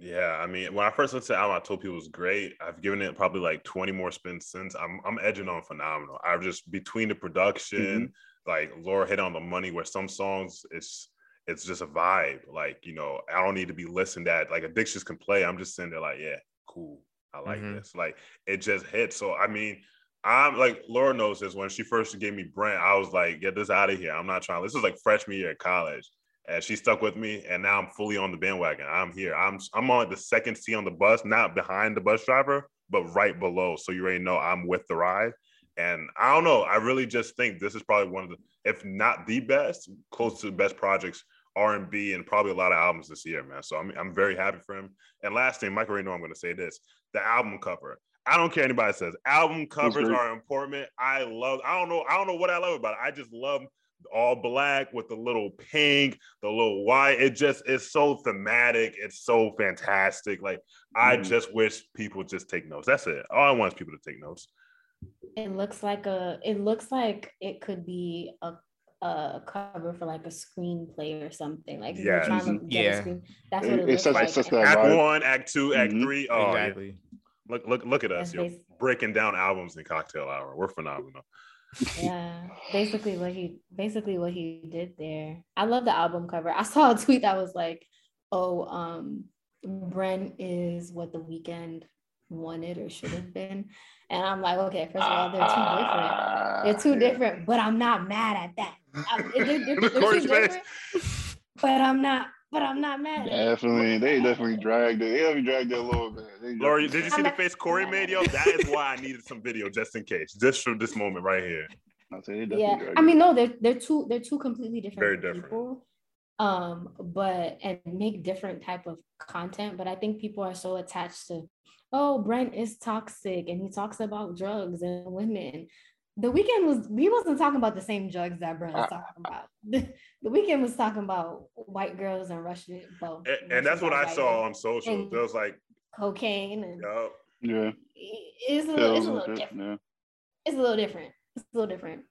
Yeah, I mean, when I first listened to the album, I told people it was great. I've given it probably like 20 more spins since. I'm I'm edging on phenomenal. I've just between the production, like Laura hit on the money where some songs it's it's just a vibe. Like, you know, I don't need to be listened at. Like addictions can play. I'm just sitting there like, yeah, cool. I like Mhm. this. Like it just hits. So I mean, I'm like Laura knows this. When she first gave me Brent, I was like, get this out of here. I'm not trying. This is like freshman year at college and she stuck with me and now i'm fully on the bandwagon i'm here i'm i'm on the second seat on the bus not behind the bus driver but right below so you already know i'm with the ride and i don't know i really just think this is probably one of the if not the best close to the best projects r&b and probably a lot of albums this year man so i'm, I'm very happy for him and last thing michael already know i'm going to say this the album cover I don't care anybody says album covers are important. I love. I don't know. I don't know what I love about it. I just love all black with the little pink, the little white. It just it's so thematic. It's so fantastic. Like I Mhm. just wish people just take notes. That's it. All I want is people to take notes. It looks like a it looks like it could be a a cover for like a screenplay or something. Like if you're trying to Yeah. screen, that's what it, it looks says- like. says Act vibe. one, act two, act Mhm. three. Oh, yeah. exactly. look, look, look at us. You're breaking down albums in cocktail hour. We're phenomenal. Yeah basically what he basically what he did there. I love the album cover. I saw a tweet that was like oh um Bren is what the Weeknd wanted or should have been. And i'm like okay first of all they're too different. Ah, they're too different but i'm not mad at that. I'm- they're, they're- they're too different, but i'm not but i'm not mad at. Definitely, they definitely dragged it. They definitely dragged it a little bit. Lori, did you see I'm the face Corey I'm made, yo? That is why I needed some video just in case, just from this moment right here. I'll they yeah dragged i mean no they're they're two they're two completely different Very different. people um but and make different type of content but i think people are so attached to oh brent is toxic and he talks about drugs and women the Weeknd was we wasn't talking about the same drugs that Brent was talking about. The, the Weeknd was talking about white girls and Russian. Well, and, and that's what I saw on social. There was like cocaine and yep. yeah. It's a little, it's a little different. Yeah. It's a little different. It's a little different.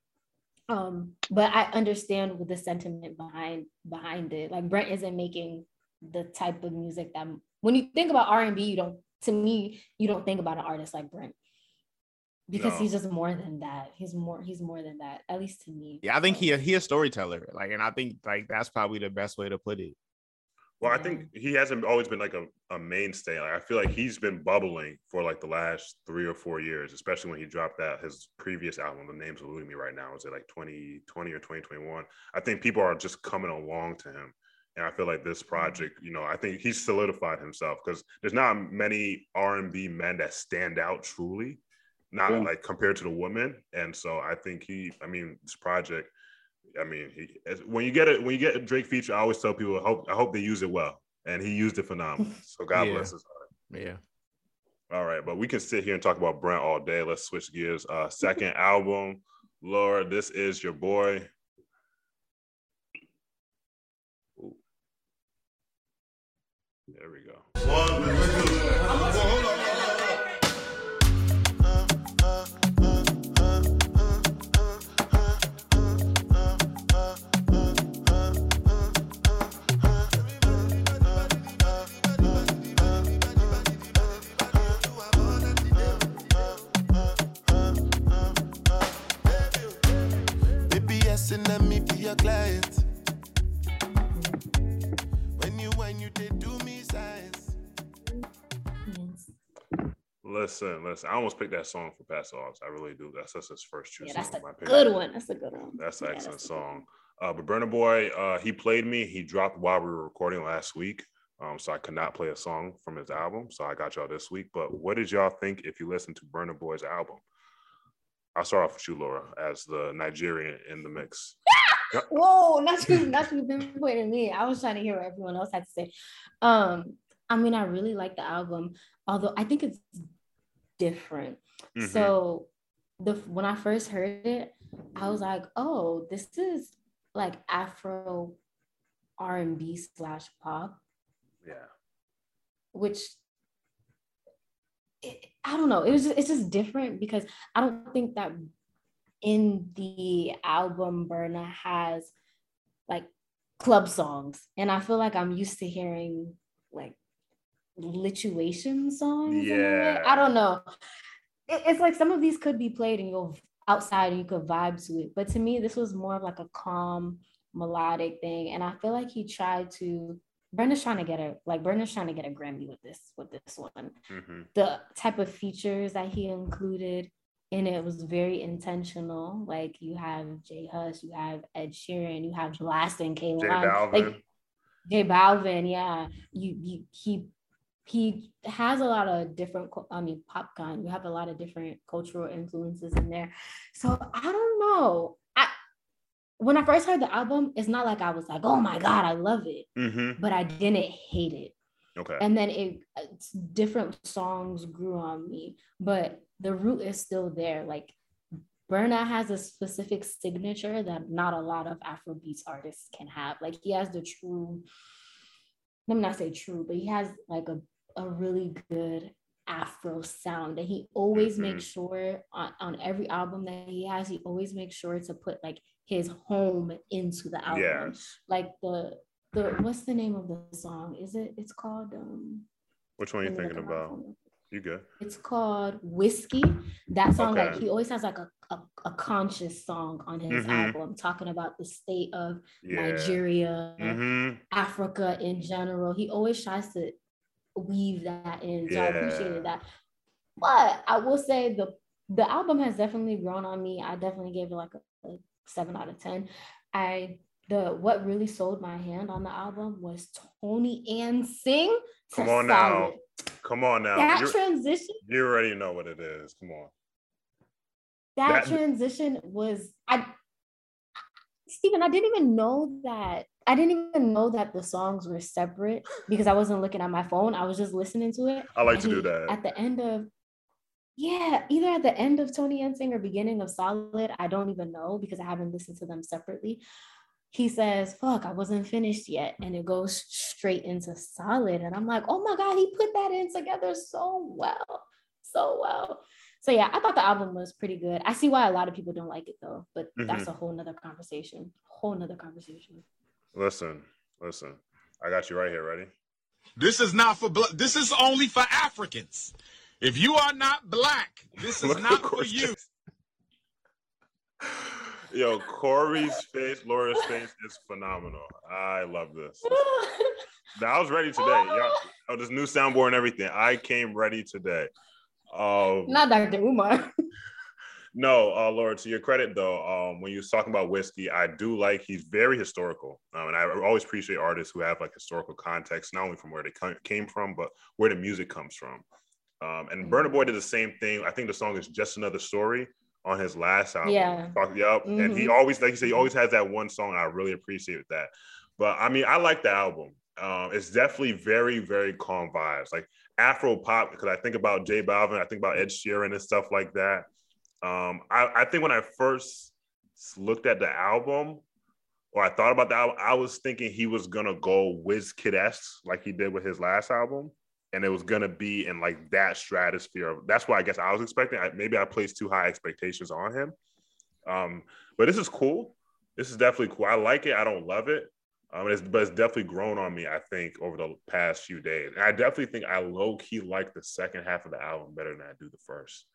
Um, but I understand with the sentiment behind behind it. Like Brent isn't making the type of music that when you think about R and B, you don't. To me, you don't think about an artist like Brent because no. he's just more than that. He's more he's more than that, at least to me. Yeah, I think he he a storyteller. Like, and I think like that's probably the best way to put it. Well, yeah. I think he hasn't always been like a, a mainstay. Like, I feel like he's been bubbling for like the last three or four years, especially when he dropped that his previous album. The name's eluding me right now. Is it like 2020 or 2021? I think people are just coming along to him. And I feel like this mm-hmm. project, you know, I think he's solidified himself because there's not many R&B men that stand out truly not yeah. like compared to the woman. And so I think he, I mean, this project, I mean, he when you get it when you get a Drake feature, I always tell people, I hope I hope they use it well, and he used it phenomenal. So God yeah. bless his heart. Yeah. All right, but we can sit here and talk about Brent all day. Let's switch gears. Uh, second album, Laura. This is your boy. Ooh. There we go. One, your client. When you when you did do me size. Listen, listen. I almost picked that song for Pass Offs. I really do. That's that's his first choice. Yeah, that's a good one. That's a good one. That's an yeah, excellent song. Uh, but Burna Boy, uh, he played me. He dropped while we were recording last week. Um, so I could not play a song from his album. So I got y'all this week. But what did y'all think if you listened to Burna Boy's album? I'll start off with you, Laura, as the Nigerian in the mix. Whoa, not you, not you pinpointing me. I was trying to hear what everyone else had to say. Um, I mean, I really like the album, although I think it's different. Mm-hmm. So the when I first heard it, I was like, oh, this is like Afro R and B slash pop. Yeah. Which I don't know. It was it's just different because I don't think that in the album Burna has like club songs. And I feel like I'm used to hearing like lituation songs. Yeah. I don't know. it's like some of these could be played and you'll outside and you could vibe to it. But to me, this was more of like a calm, melodic thing. And I feel like he tried to Burna's trying to get a like Burna's trying to get a Grammy with this with this one. Mm-hmm. The type of features that he included, and it was very intentional. Like you have J Hus, you have Ed Sheeran, you have Blxst and K Balvin. Like J Balvin, yeah. You you he he has a lot of different I mean Popcaan, you have a lot of different cultural influences in there. So I don't know. When I first heard the album, it's not like I was like, oh my God, I love it. Mm-hmm. But I didn't hate it. Okay. And then it different songs grew on me. But the root is still there. Like Burna has a specific signature that not a lot of Afrobeats artists can have. Like he has the true, let me not say true, but he has like a, a really good Afro sound. And he always mm-hmm. makes sure on, on every album that he has, he always makes sure to put like his home into the album. Yes. Like the the what's the name of the song? Is it it's called um which one are you thinking about? You good? It's called Whiskey. That song, okay. like he always has like a, a, a conscious song on his mm-hmm. album talking about the state of yeah. Nigeria, mm-hmm. Africa in general. He always tries to weave that in. So yeah. I appreciated that. But I will say the the album has definitely grown on me. I definitely gave it like a, a seven out of ten. I the what really sold my hand on the album was Toni-Ann Singh. Come on solid. now. Come on now. That You're, transition. You already know what it is. Come on. That, that transition was I Stephen, I didn't even know that. I didn't even know that the songs were separate because I wasn't looking at my phone. I was just listening to it. I like to he, do that. At the end of yeah, either at the end of Toni-Ann Singh or beginning of Solid, I don't even know because I haven't listened to them separately. He says, fuck, I wasn't finished yet. And it goes straight into Solid. And I'm like, oh my God, he put that in together so well. So well. So yeah, I thought the album was pretty good. I see why a lot of people don't like it though, but mm-hmm. that's a whole nother conversation. Whole nother conversation. Listen, listen. I got you right here. Ready? This is not for black. This is only for Africans. If you are not black, this is not for you. Yo, Corey's face, Laura's face is phenomenal. I love this. I was ready today. Yo, oh, this new soundboard and everything. I came ready today. Um, not Dr. Umar. No, uh, Laura, to your credit though, um, when you was talking about whiskey, I do like he's very historical, um, and I always appreciate artists who have like historical context, not only from where they came from, but where the music comes from. Um, and Burna Boy did the same thing. I think the song is just another story on his last album. Yeah. Yep. Mm-hmm. And he mm-hmm. always, like you said, he always has that one song. I really appreciate that. But I mean, I like the album. Um, it's definitely very, very calm vibes, like Afro pop. Because I think about J Balvin, I think about Ed Sheeran and stuff like that. Um, I, I think when I first looked at the album, or I thought about the album, I was thinking he was gonna go Wizkid esque like he did with his last album, and it was gonna be in like that stratosphere. That's why I guess I was expecting. I, maybe I placed too high expectations on him. Um, but this is cool. This is definitely cool. I like it. I don't love it. Um, it's, but it's definitely grown on me. I think over the past few days, and I definitely think I low key like the second half of the album better than I do the first.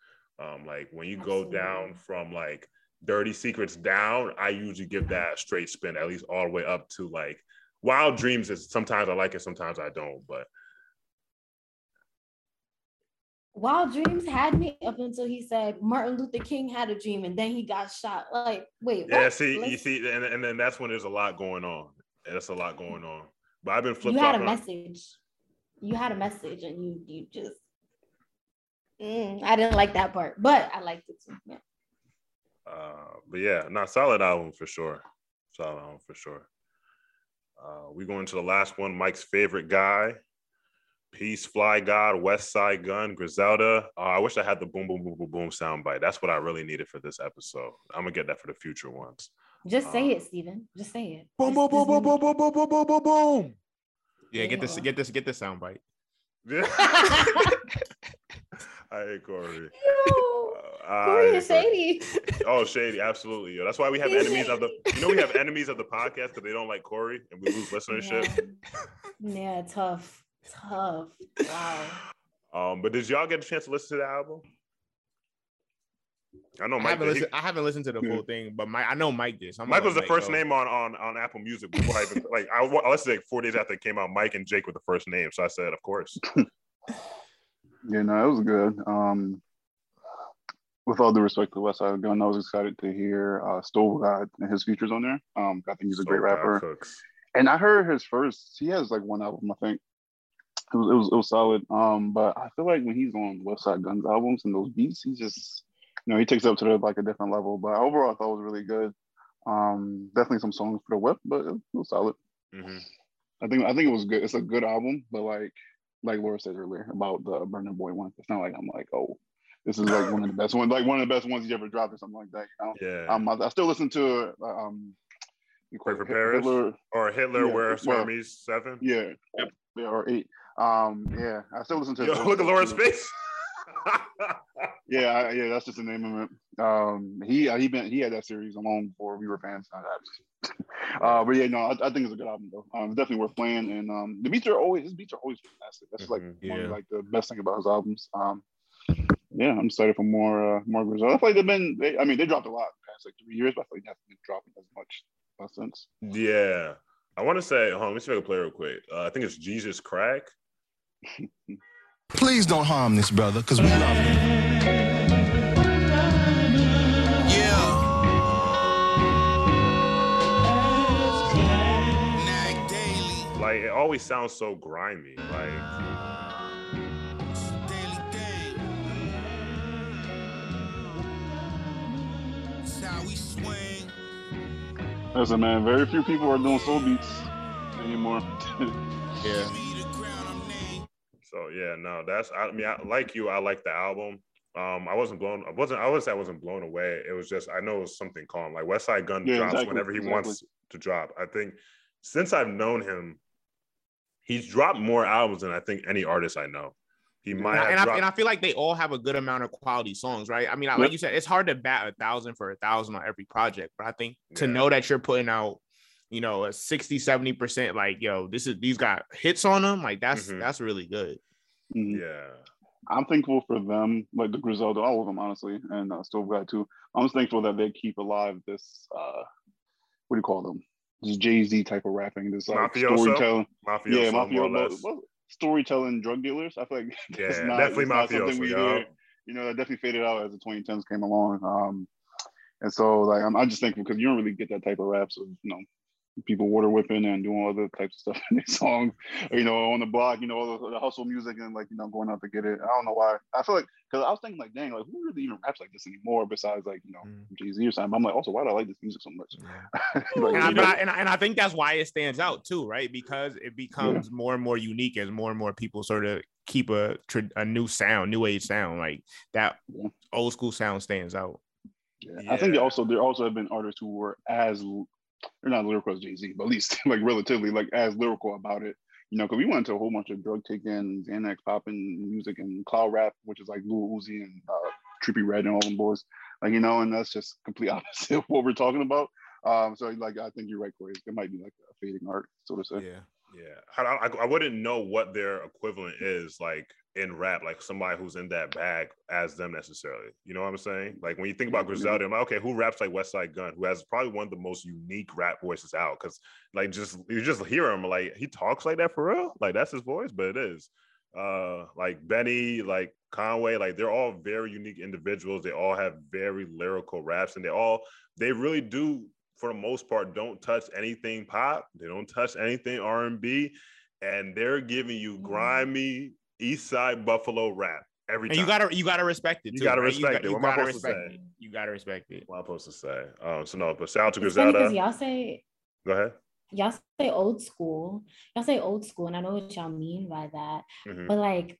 Um, like when you Absolutely. go down from like Dirty Secrets down, I usually give that straight spin at least all the way up to like Wild Dreams. Is sometimes I like it, sometimes I don't. But Wild Dreams had me up until he said Martin Luther King had a dream and then he got shot. Like, wait, yeah, see, Let's... you see, and, and then that's when there's a lot going on. That's a lot going on. But I've been flip. You had a message. You had a message, and you you just Mm, I didn't like that part, but I liked it too. Yeah. Uh, but yeah, not solid album for sure. Solid album for sure. Uh, we going to the last one. Mike's favorite guy, Peace, Fly God, Westside Gunn, Griselda. Uh, I wish I had the boom, boom, boom, boom, boom sound bite. That's what I really needed for this episode. I'm gonna get that for the future ones. Just say um, it, Steven. Just say it. Boom, boom, boom, boom, boom, boom, boom, boom, boom, boom, boom. Yeah, get this, get this, get this sound bite. Yeah. I hate Corey. Yo, uh, Corey is shady. Oh, shady, absolutely. Yo. That's why we have enemies of the. You know, we have enemies of the podcast because they don't like Corey, and we lose listenership. Yeah. yeah, tough, tough. Wow. Um, but did y'all get a chance to listen to the album? I know Mike. I haven't, listened, he, I haven't listened to the full thing, but Mike, I know Mike did. So Mike was the Mike, first so. name on, on on Apple Music before I even, like I, I listened like four days after it came out. Mike and Jake were the first name, so I said, of course. Yeah, no, it was good. Um, with all due respect to Westside Gunn, I was excited to hear uh, Stove God and his features on there. Um, I think he's a great rapper. Cooks. And I heard his first. He has like one album, I think. It was, it was it was solid. Um, but I feel like when he's on Westside Gunn's albums and those beats, he just you know he takes it up to the, like a different level. But overall, I thought it was really good. Um, definitely some songs for the whip, but it was solid. Mm-hmm. I think I think it was good. It's a good album, but like like Laura said earlier about the Burna Boy one. It's not like I'm like, oh, this is like one of the best ones, like one of the best ones you ever dropped or something like that. You know? Yeah. Um, I, I still listen to uh, um, Pray for Paris or Hitler yeah, wears Hermes seven. Yeah, Yep. yeah, or eight. Um, yeah, I still listen to. Yo, look at Laura's face. yeah, I, yeah, that's just the name of it. Um, he uh, he been he had that series alone before we were fans. uh, but yeah, no, I, I, think it's a good album though. Um, it's definitely worth playing, and um, the beats are always his beats are always fantastic. That's like mm-hmm, yeah. one of like the best thing about his albums. Um, yeah, I'm excited for more uh, more results. I feel like they've been. They, I mean, they dropped a lot in the past like three years, but I feel like they haven't been dropping as much uh, since. Yeah, I want to say, hold on, let me see if I can play real quick. Uh, I think it's Jesus Crack. Please don't harm this brother, because we love him. Yeah. Like it always sounds so grimy. Like Listen, man, very few people are doing soul beats. anymore. Yeah. So yeah, no, that's I mean, I, like you, I like the album. Um, I wasn't blown. I wasn't. I was. I wasn't blown away. It was just. I know it was something calm. Like Westside Gunn Yeah, drops exactly, whenever he exactly. wants to drop. I think since I've known him, he's dropped more albums than I think any artist I know. He might And I, have and, I, feel like they all have a good amount of quality songs, right? I mean, like you said, it's hard to bat a thousand for a thousand on every project, but I think to Yeah. know that you're putting out, you know, a 60, 70%, like, yo, this is these got hits on them, like that's Mhm. that's really good. Mhm. yeah. I'm thankful for them, like the Griselda, all of them, honestly, and uh, still glad too. I'm just thankful that they keep alive this, uh, what do you call them? This Jay Z type of rapping, this like Mafioso? storytelling. Mafia. yeah, more mafia, or less. storytelling drug dealers. I feel like Yeah, it's not, definitely it's not something mafioso. we yo. hear. You know, that definitely faded out as the 2010s came along. Um, and so like I'm, I'm just thankful because you don't really get that type of raps of you know people water whipping and doing other types of stuff in their songs. Or, you know, on the block, you know, all the, the hustle music and like you know going out to get it. I don't know why. I feel like because I was thinking like, dang, like who really even raps like this anymore besides like you know Mm. Jay Z or something. I'm like, also why do I like this music so much? like, And I, you know, and, I, and I think that's why it stands out too, right? Because it becomes more and more unique as more and more people sort of keep a a new sound, new age sound, like that Yeah. old school sound stands out. Yeah. I think Yeah. also there also have been artists who were as l- they're not lyrical as Jay Z, but at least like relatively like as lyrical about it. You know, because we went into a whole bunch of drug taking, Xanax popping music and cloud rap, which is like Lil Uzi and uh, Trippie Redd and all them boys. Like you know, and that's just complete opposite of what we're talking about. Um, so like I think you're right, Corey. It might be like a fading art, sort of say. Yeah. Yeah, I, I, I wouldn't know what their equivalent is like in rap, like somebody who's in that bag as them necessarily. You know what I'm saying? Like when you think about Griselda, I'm like, okay, who raps like Westside Gunn, who has probably one of the most unique rap voices out? Because like just you just hear him, like he talks like that for real, like that's his voice, but it is. Uh, like Benny, like Conway, like they're all very unique individuals. They all have very lyrical raps, and they all they really do for the most part don't touch anything pop they don't touch anything r&b and they're giving you Mhm. grimy east side buffalo rap every And time you gotta you gotta respect it. You gotta right? respect got- it. You What am I gotta supposed to say? it. You gotta respect it. what i'm supposed to say um so no but shout out to It's because griselda y'all say go ahead y'all say old school. Y'all say old school, and I know what y'all mean by that. Mhm. But like,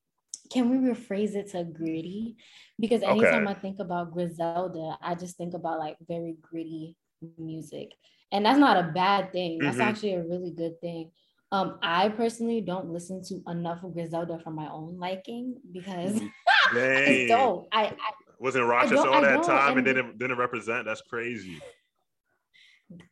can we rephrase it to gritty? Because anytime Okay. I think about Griselda, I just think about like very gritty music. And that's not a bad thing. That's Mhm. actually a really good thing. Um, I personally don't listen to enough of Griselda for my own liking because Mhm. I don't. I, I wasn't rochester don't- all that time and didn't didn't represent that's crazy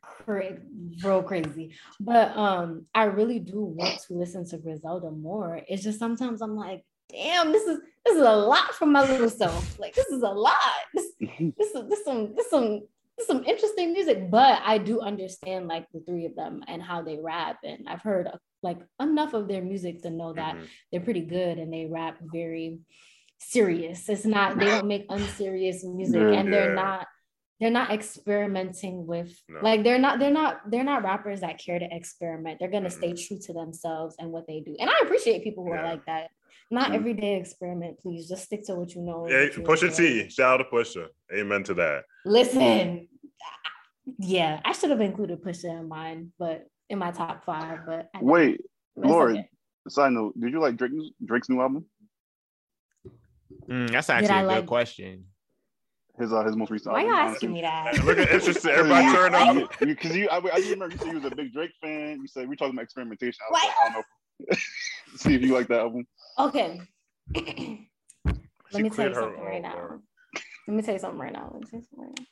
cra- bro crazy. But um, I really do want to listen to Griselda more. It's just sometimes I'm like, damn, this is this is a lot for my little self. Like this is a lot. This this is this some this some some interesting music. But I do understand like the three of them and how they rap, and I've heard like enough of their music to know that Mhm. they're pretty good and they rap very serious. It's not they don't make unserious music Yeah. and they're Yeah. not they're not experimenting with No. like they're not they're not they're not rappers that care to experiment. They're gonna stay Mhm. true to themselves and what they do. And I appreciate people who are like that. Not Mhm. everyday experiment, please. Just stick to what you know. and hey what you pusha enjoy. t shout out to pusha amen to that Listen, yeah, I should have included Pusha in mine, but in my top five. But I. Wait, It's Lord. okay. Side note: Did you like Drake's Drake's new album? Mm, that's actually I a good like- question. His uh, his most recent Why album. you asking me that? look at interesting everybody turn up Because you, I, I remember you said you was a big Drake fan. You said we talking about experimentation. I, was Why? like, I don't know. See if you like that album. Okay. Let me tell you something right now. Let me tell you something right now. Let me tell you something right now.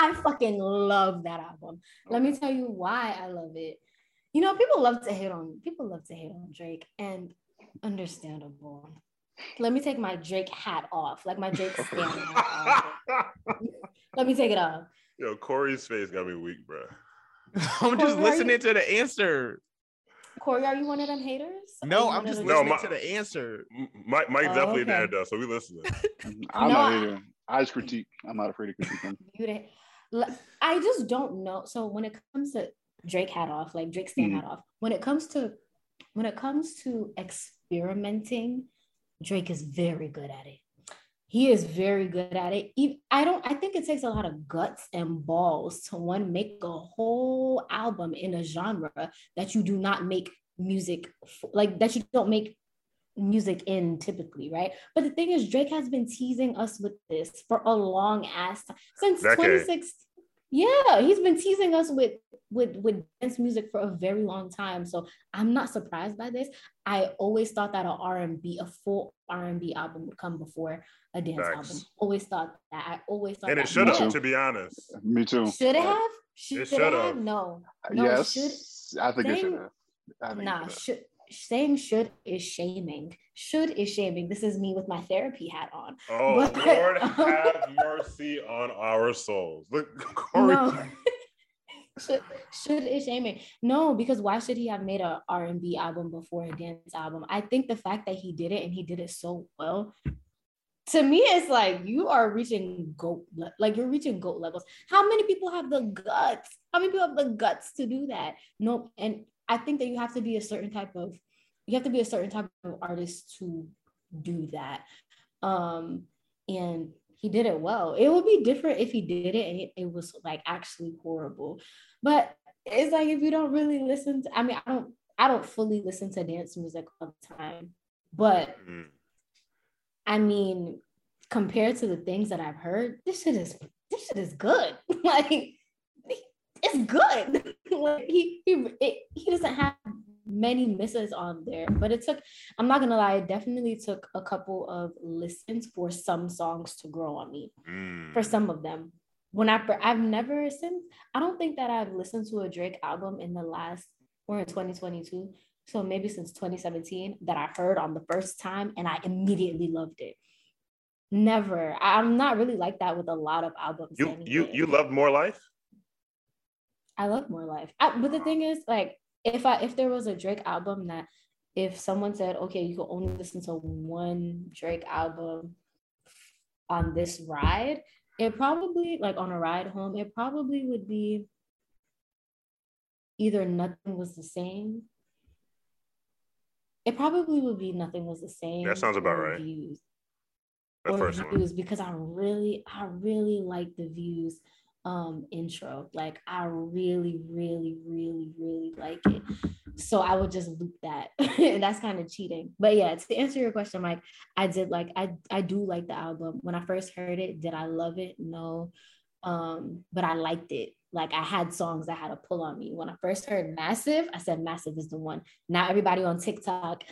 I fucking love that album. Let me tell you why I love it. You know, people love to hate on people love to hate on Drake, and understandable. Let me take my Drake hat off, like my Drake stand hat off. Let me take it off. yo corey's face got me weak bro I'm just Corey, are listening you- to the answer. Corey, are you one of them haters? No, I'm just those- No, listening my- to the answer. M- mike Oh, definitely okay. there though so we listening I'm No, not I- hating. I just critique. I'm not afraid to critique him. you to- L- I just don't know. So when it comes to Drake hat off, like Drake stand Mhm. hat off, when it comes to when it comes to experimenting, Drake is very good at it. he is very good at it. I don't. I think it takes a lot of guts and balls to one make a whole album in a genre that you do not make music like that you don't make music in typically, right? But the thing is, Drake has been teasing us with this for a long ass time since 2016. Yeah, he's been teasing us with with with dance music for a very long time. So I'm not surprised by this. I always thought that an R&B, a full R&B album would come before a dance Thanks. album. Always thought that. I always thought and it should have, to be honest. Me too. Should it have? Should it, should have? No. Uh, no. Yes. Should, I think saying, it should have. Nah, should saying should is shaming. Should is shaming. This is me with my therapy hat on. Oh but, Lord, um, have mercy on our souls. Look, Corey. No. should, should is shaming. No, because why should he have made a R&B album before a dance album? I think the fact that he did it and he did it so well to me it's like you are reaching goat like you're reaching goat levels how many people have the guts how many people have the guts to do that nope and I think that you have to be a certain type of you have to be a certain type of artist to do that. Um, and he did it well. It would be different if he did it and it, it was like actually horrible. But it's like if you don't really listen to, I mean, I don't I don't fully listen to dance music all the time, but mm. I mean, compared to the things that I've heard, this shit is this shit is good. like it's good. Like he he it, he doesn't have many misses on there, but it took. I'm not gonna lie, it definitely took a couple of listens for some songs to grow on me. Mm. For some of them, when I I've never since I don't think that I've listened to a Drake album in the last we're in 2022, so maybe since 2017 that I heard on the first time and I immediately loved it. Never. I'm not really like that with a lot of albums. You you you love more life. I love more life. I, but the thing is, like, if I if there was a Drake album that if someone said, okay, you can only listen to one Drake album on this ride, it probably like on a ride home, it probably would be either nothing was the same. It probably would be nothing was the same. That sounds about right. Views. That or views one. because I really, I really like the views um intro. Like I really, really, really, really like it. So I would just loop that. and that's kind of cheating. But yeah, to answer your question, Mike, I did like I I do like the album. When I first heard it, did I love it? No. Um, but I liked it. Like I had songs that had a pull on me. When I first heard Massive, I said Massive is the one. Now everybody on TikTok,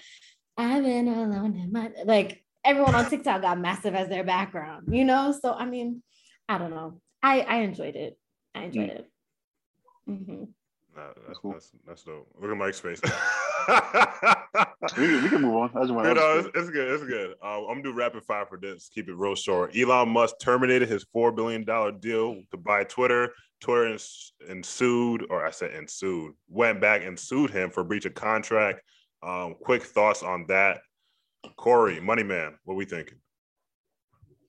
I've been alone in my like everyone on TikTok got Massive as their background, you know? So I mean, I don't know. I I enjoyed it. I enjoyed mm. it. Mm-hmm. Nah, that's, cool. that's that's dope. Look at Mike's face. we, we, can move on. I just want you know, it's, it's, good. It's good. Uh, I'm gonna do rapid fire for this. Keep it real short. Elon Musk terminated his four billion dollar deal to buy Twitter. Twitter ensued, or I said ensued, went back and sued him for breach of contract. Um, quick thoughts on that. Corey, Money Man, what we thinking?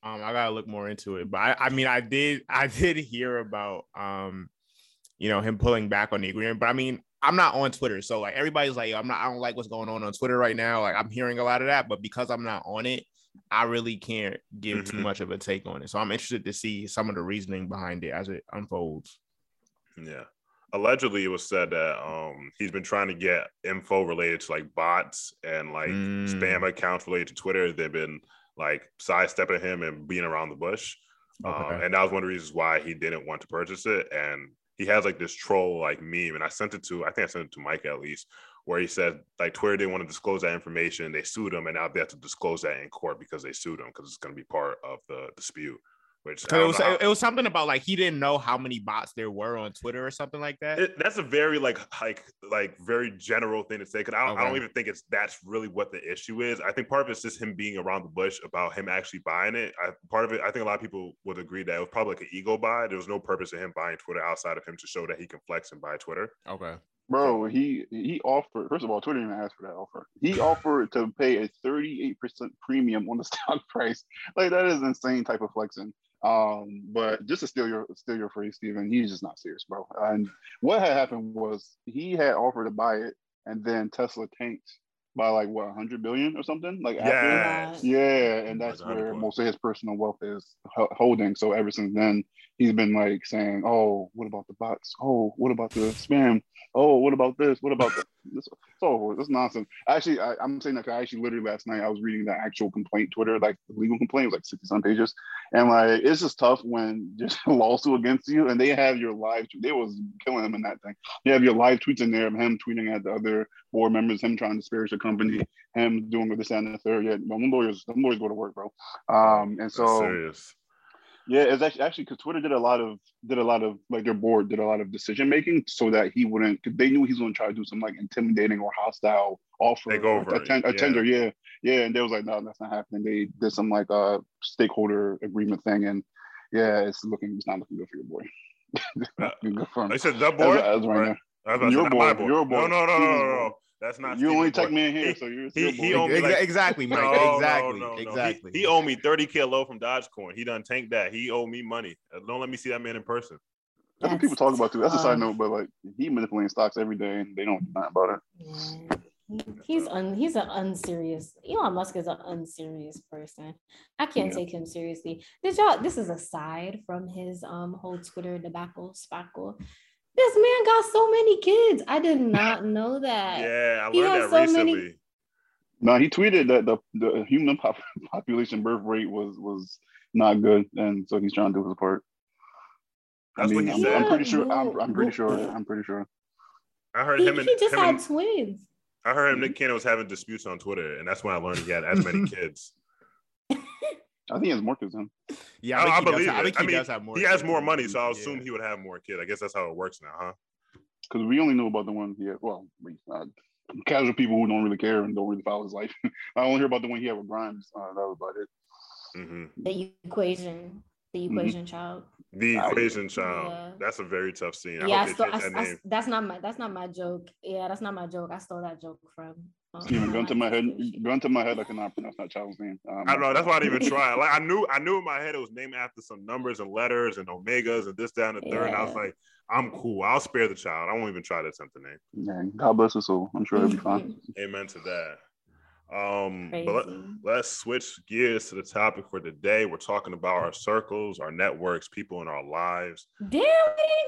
Um, I gotta look more into it, but I, I mean, I did, I did hear about, um, you know, him pulling back on the agreement. But I mean, I'm not on Twitter, so like everybody's like, I'm not, I don't like what's going on on Twitter right now. Like I'm hearing a lot of that, but because I'm not on it, I really can't give mm-hmm. too much of a take on it. So I'm interested to see some of the reasoning behind it as it unfolds. Yeah. Allegedly, it was said that um, he's been trying to get info related to like bots and like mm. spam accounts related to Twitter. They've been like sidestepping him and being around the bush. Okay. Um, and that was one of the reasons why he didn't want to purchase it. And he has like this troll like meme, and I sent it to I think I sent it to Mike at least, where he said like Twitter didn't want to disclose that information, they sued him, and now they have to disclose that in court because they sued him because it's going to be part of the dispute. Which it was how, it was something about like he didn't know how many bots there were on Twitter or something like that. It, that's a very like like like very general thing to say because I, okay. I, don't even think it's that's really what the issue is. I think part of it's just him being around the bush about him actually buying it. I, part of it, I think a lot of people would agree that it was probably like an ego buy. There was no purpose in him buying Twitter outside of him to show that he can flex and buy Twitter. Okay. Bro, he he offered. First of all, Twitter didn't ask for that offer. He offered to pay a thirty eight percent premium on the stock price. Like that is insane type of flexing. Um, but just to steal your steal your phrase, Stephen, he's just not serious, bro. And what had happened was he had offered to buy it, and then Tesla tanked by like what 100 billion or something like Yeah. after. yeah and that's where most of his personal wealth is ho- holding so ever since then he's been like saying oh what about the box? oh what about the spam oh what about this what about this so this nonsense actually I, i'm saying that I actually literally last night i was reading the actual complaint twitter like the legal complaint was like 60 some pages and like it's just tough when there's a lawsuit against you and they have your live they was killing him in that thing you have your live tweets in there of him tweeting at the other board members, him trying to disparage the company, him doing with this and the third. Yeah, them lawyers, them lawyers go to work, bro. Um, and That's so serious. Yeah, it's actually actually because Twitter did a lot of did a lot of like their board did a lot of decision making so that he wouldn't because they knew he's going to try to do some like intimidating or hostile offer Take over a, ten- a it, tender yeah yeah and they was like no that's not happening they did some like uh stakeholder agreement thing and yeah it's looking it's not looking good for your boy looking good for him. I said the As- boy. as right Right. now. I was about to say, Your boy, your boy. No, no, no, no, no. That's not. you only Steven's take me in here He- so you're he- still he boy. owned me like- exactly, Mike. No, no, exactly. no, no. He- Exactly. He, owed me 30k low from Dogecoin. He done tanked that. He owed me money. Uh, Don't let me see that man in person. That's what people talk about too. That's a side tough. note, but like he manipulating stocks every day and they don't do nothing about it. Yeah. He's un he's an unserious Elon Musk is an unserious person. I can't Yeah. take him seriously. Did y'all this is aside from his um whole Twitter debacle spackle. This man got so many kids. I did not know that. Yeah, I He learned that so many- recently. No, he tweeted that the, the human pop- population birth rate was was not good, and so he's trying to do his part. That's I what mean, he I'm, I'm pretty sure. I'm, I'm pretty sure. I'm pretty sure. I heard He, him and he just him had and, twins. I heard him. Mm-hmm. Nick Cannon was having disputes on Twitter, and that's when I learned he had as many kids. I think he has more kids than him. Yeah, I, think I he does believe have- I it. think I he mean, does have more. he has more money, so I Yeah. assume he would have more kids. I guess that's how it works now, huh? because we only know about the one he had. Well, we, uh, casual people who don't really care and don't really follow his life. I only hear about the one he had with Grimes. Uh, that was about it. hmm The equation, the Mm-hmm. equation child. The I- equation child. Yeah. That's a very tough scene. I yeah, I hope stole, I, that I- name. that's not my that's not my joke. Yeah, that's not my joke. I stole that joke from Steven, gun to my head. Equation. Gun to my head. I cannot pronounce that child's name. Um, I don't know. That's why I didn't even try. Like I knew, I knew in my head it was named after some numbers and letters and omegas and this, down and the third. And I was like, I'm cool. I'll spare the child. I won't even try to attempt the name. Yeah, God bless us all. I'm sure it'll be fine. Amen to that. Um, but let, let's switch gears to the topic for today. We're talking about our circles, our networks, people in our lives. Damn, we didn't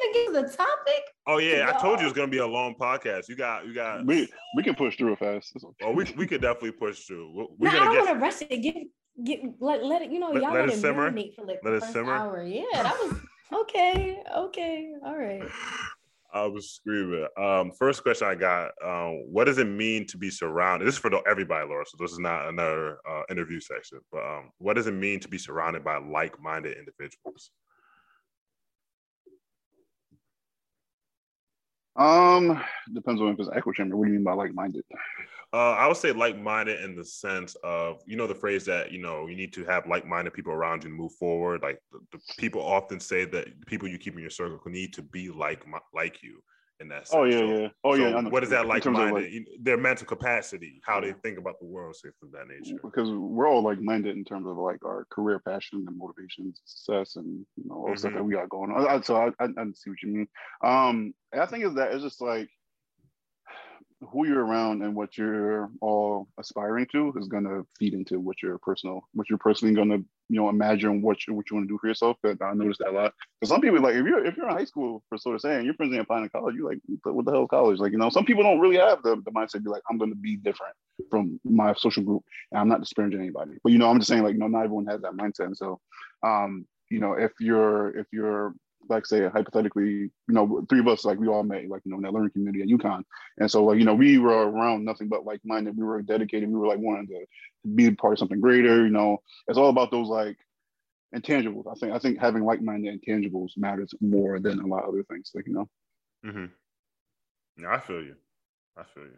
even get to the topic. Oh yeah, I told you it's gonna be a long podcast. You got, you got. We we can push through it fast. Okay. Oh, we we could definitely push through. We- We're no, I gonna don't get. want to rush it. Get get let let it. You know, Let- y'all let let, it it simmer? for like Let the it first simmer? hour. Yeah, that was okay. Okay, all right. I was screaming. Um, first question I got: um, What does it mean to be surrounded? This is for everybody, Laura. So this is not another uh, interview section. But um, what does it mean to be surrounded by like-minded individuals? Um, depends on if it's echo chamber. What do you mean by like minded? Uh, I would say like-minded in the sense of you know the phrase that you know you need to have like-minded people around you to move forward. Like the, the people often say that the people you keep in your circle need to be like like you in that sense. Oh yeah, yeah. Oh so yeah. What is that like-minded? You- Their mental capacity, how they think about the world, things of that nature. because we're all like minded in terms of like our career passion and motivation, success, and you know all the stuff that we got going on. So I, I, I see what you mean. Um, I think is that it's just like who you're around and what you're all aspiring to is gonna feed into what you're personal, what you're personally gonna you know imagine what you what you want to do for yourself. But I noticed that a lot. Because some people like if you're if you're in high school for sort of saying your friends ain't applying to college, you like what the hell college? Like you know some people don't really have the, the mindset to be like I'm gonna be different from my social group. And I'm not disparaging anybody, but you know I'm just saying like know not everyone has that mindset. And so um you know if you're if you're like say hypothetically, you know, three of us like we all met like you know in that learning community at UConn, and so like you know we were around nothing but like minded. We were dedicated. We were like wanting to be part of something greater. You know, it's all about those like intangibles. I think I think having like minded intangibles matters more than a lot of other things. Like you know, Mm-hmm. Yeah, I feel you. I feel you.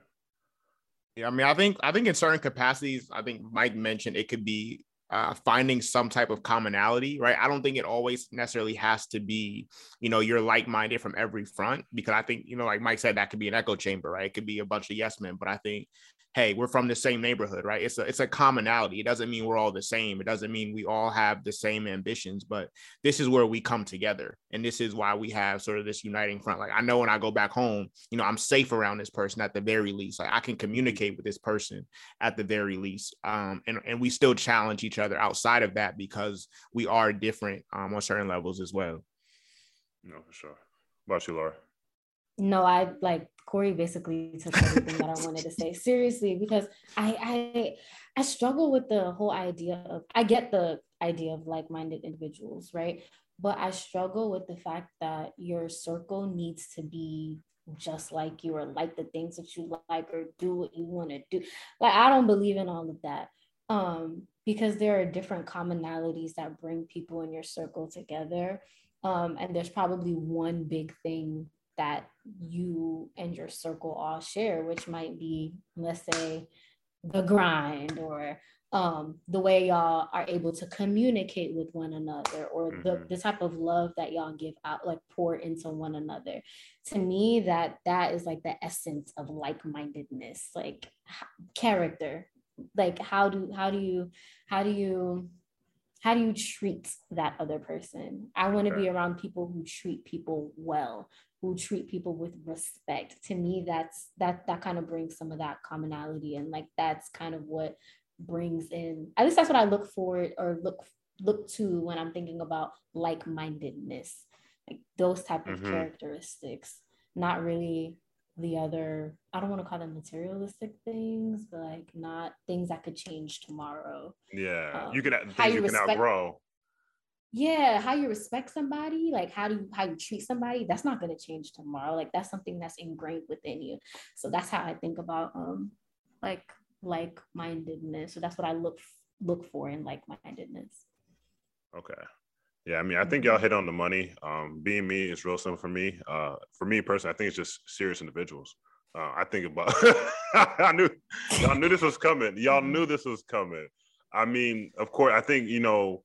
Yeah, I mean, I think I think in certain capacities, I think Mike mentioned it could be uh, finding some type of commonality, right? I don't think it always necessarily has to be, you know, you're like-minded from every front, because I think, you know, like Mike said, that could be an echo chamber, right? It could be a bunch of yes men, but I think hey, we're from the same neighborhood, right? It's a it's a commonality. It doesn't mean we're all the same. It doesn't mean we all have the same ambitions, but this is where we come together. And this is why we have sort of this uniting front. Like I know when I go back home, you know, I'm safe around this person at the very least. Like I can communicate with this person at the very least. Um, and, and we still challenge each other outside of that because we are different um, on certain levels as well. No, for sure. What about you, Laura? no, I like Corey basically took everything that I wanted to say seriously because I I I struggle with the whole idea of I get the idea of like-minded individuals, right? But I struggle with the fact that your circle needs to be just like you or like the things that you like or do what you want to do. Like I don't believe in all of that. Um, because there are different commonalities that bring people in your circle together. Um, and there's probably one big thing that you and your circle all share, which might be, let's say, the grind or um, the way y'all are able to communicate with one another or mm-hmm. the, the type of love that y'all give out, like pour into one another. To me, that that is like the essence of like-mindedness, like character. Like how do how do you how do you how do you treat that other person? I want to be around people who treat people well, who treat people with respect. To me that's that that kind of brings some of that commonality and like that's kind of what brings in at least that's what i look for or look look to when i'm thinking about like-mindedness like those type of mm-hmm. characteristics. Not really the other i don't want to call them materialistic things but like not things that could change tomorrow. Yeah um, you can things you, you can respect, outgrow yeah how you respect somebody like how do you how you treat somebody that's not going to change tomorrow like that's something that's ingrained within you. So that's how i think about um like like mindedness so that's what i look look for in like mindedness okay. Yeah i mean i think y'all mm-hmm. hit on the money. Um being me is real simple for me. Uh for me personally i think it's just serious individuals. Uh, i think about i knew y'all knew this was coming. Y'all knew this was coming. I mean of course i think you know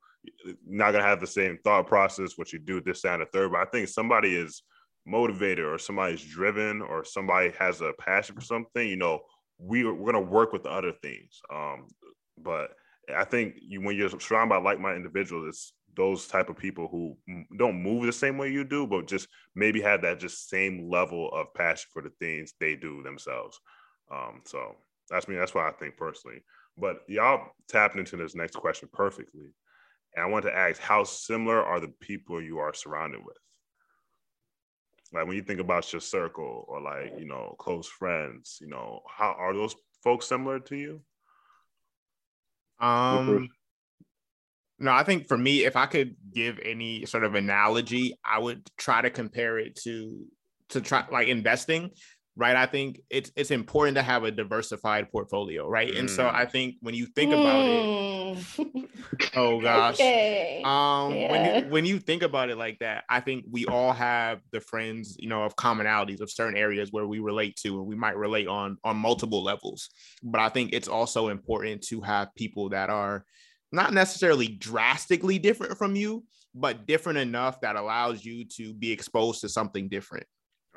not gonna have the same thought process what you do this and a third but i think somebody is motivated or somebody's driven or somebody has a passion for something you know we, we're gonna work with the other things. Um but i think you when you're surrounded by like-minded individuals it's those type of people who don't move the same way you do but just maybe have that just same level of passion for the things they do themselves. Um so that's me that's why i think personally. But y'all tapped into this next question perfectly and I want to ask, how similar are the people you are surrounded with? Like when you think about your circle or like, you know, close friends, you know, how are those folks similar to you? Um no, I think for me, if I could give any sort of analogy, I would try to compare it to to try like investing right? I think it's it's important to have a diversified portfolio, right? Mm. And so I mm. think when you think about it, mm. oh gosh, okay. um, yeah. when you, when you think about it like that, I think we all have the friends, you know, of commonalities of certain areas where we relate to, and we might relate on on multiple levels. But I think it's also important to have people that are not necessarily drastically different from you, but different enough that allows you to be exposed to something different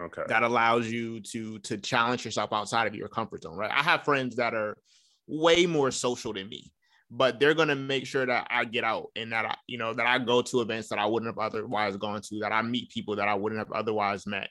okay. that allows you to to challenge yourself outside of your comfort zone right? I have friends that are way more social than me but they're going to make sure that i get out and that i you know that i go to events that i wouldn't have otherwise gone to that i meet people that i wouldn't have otherwise met.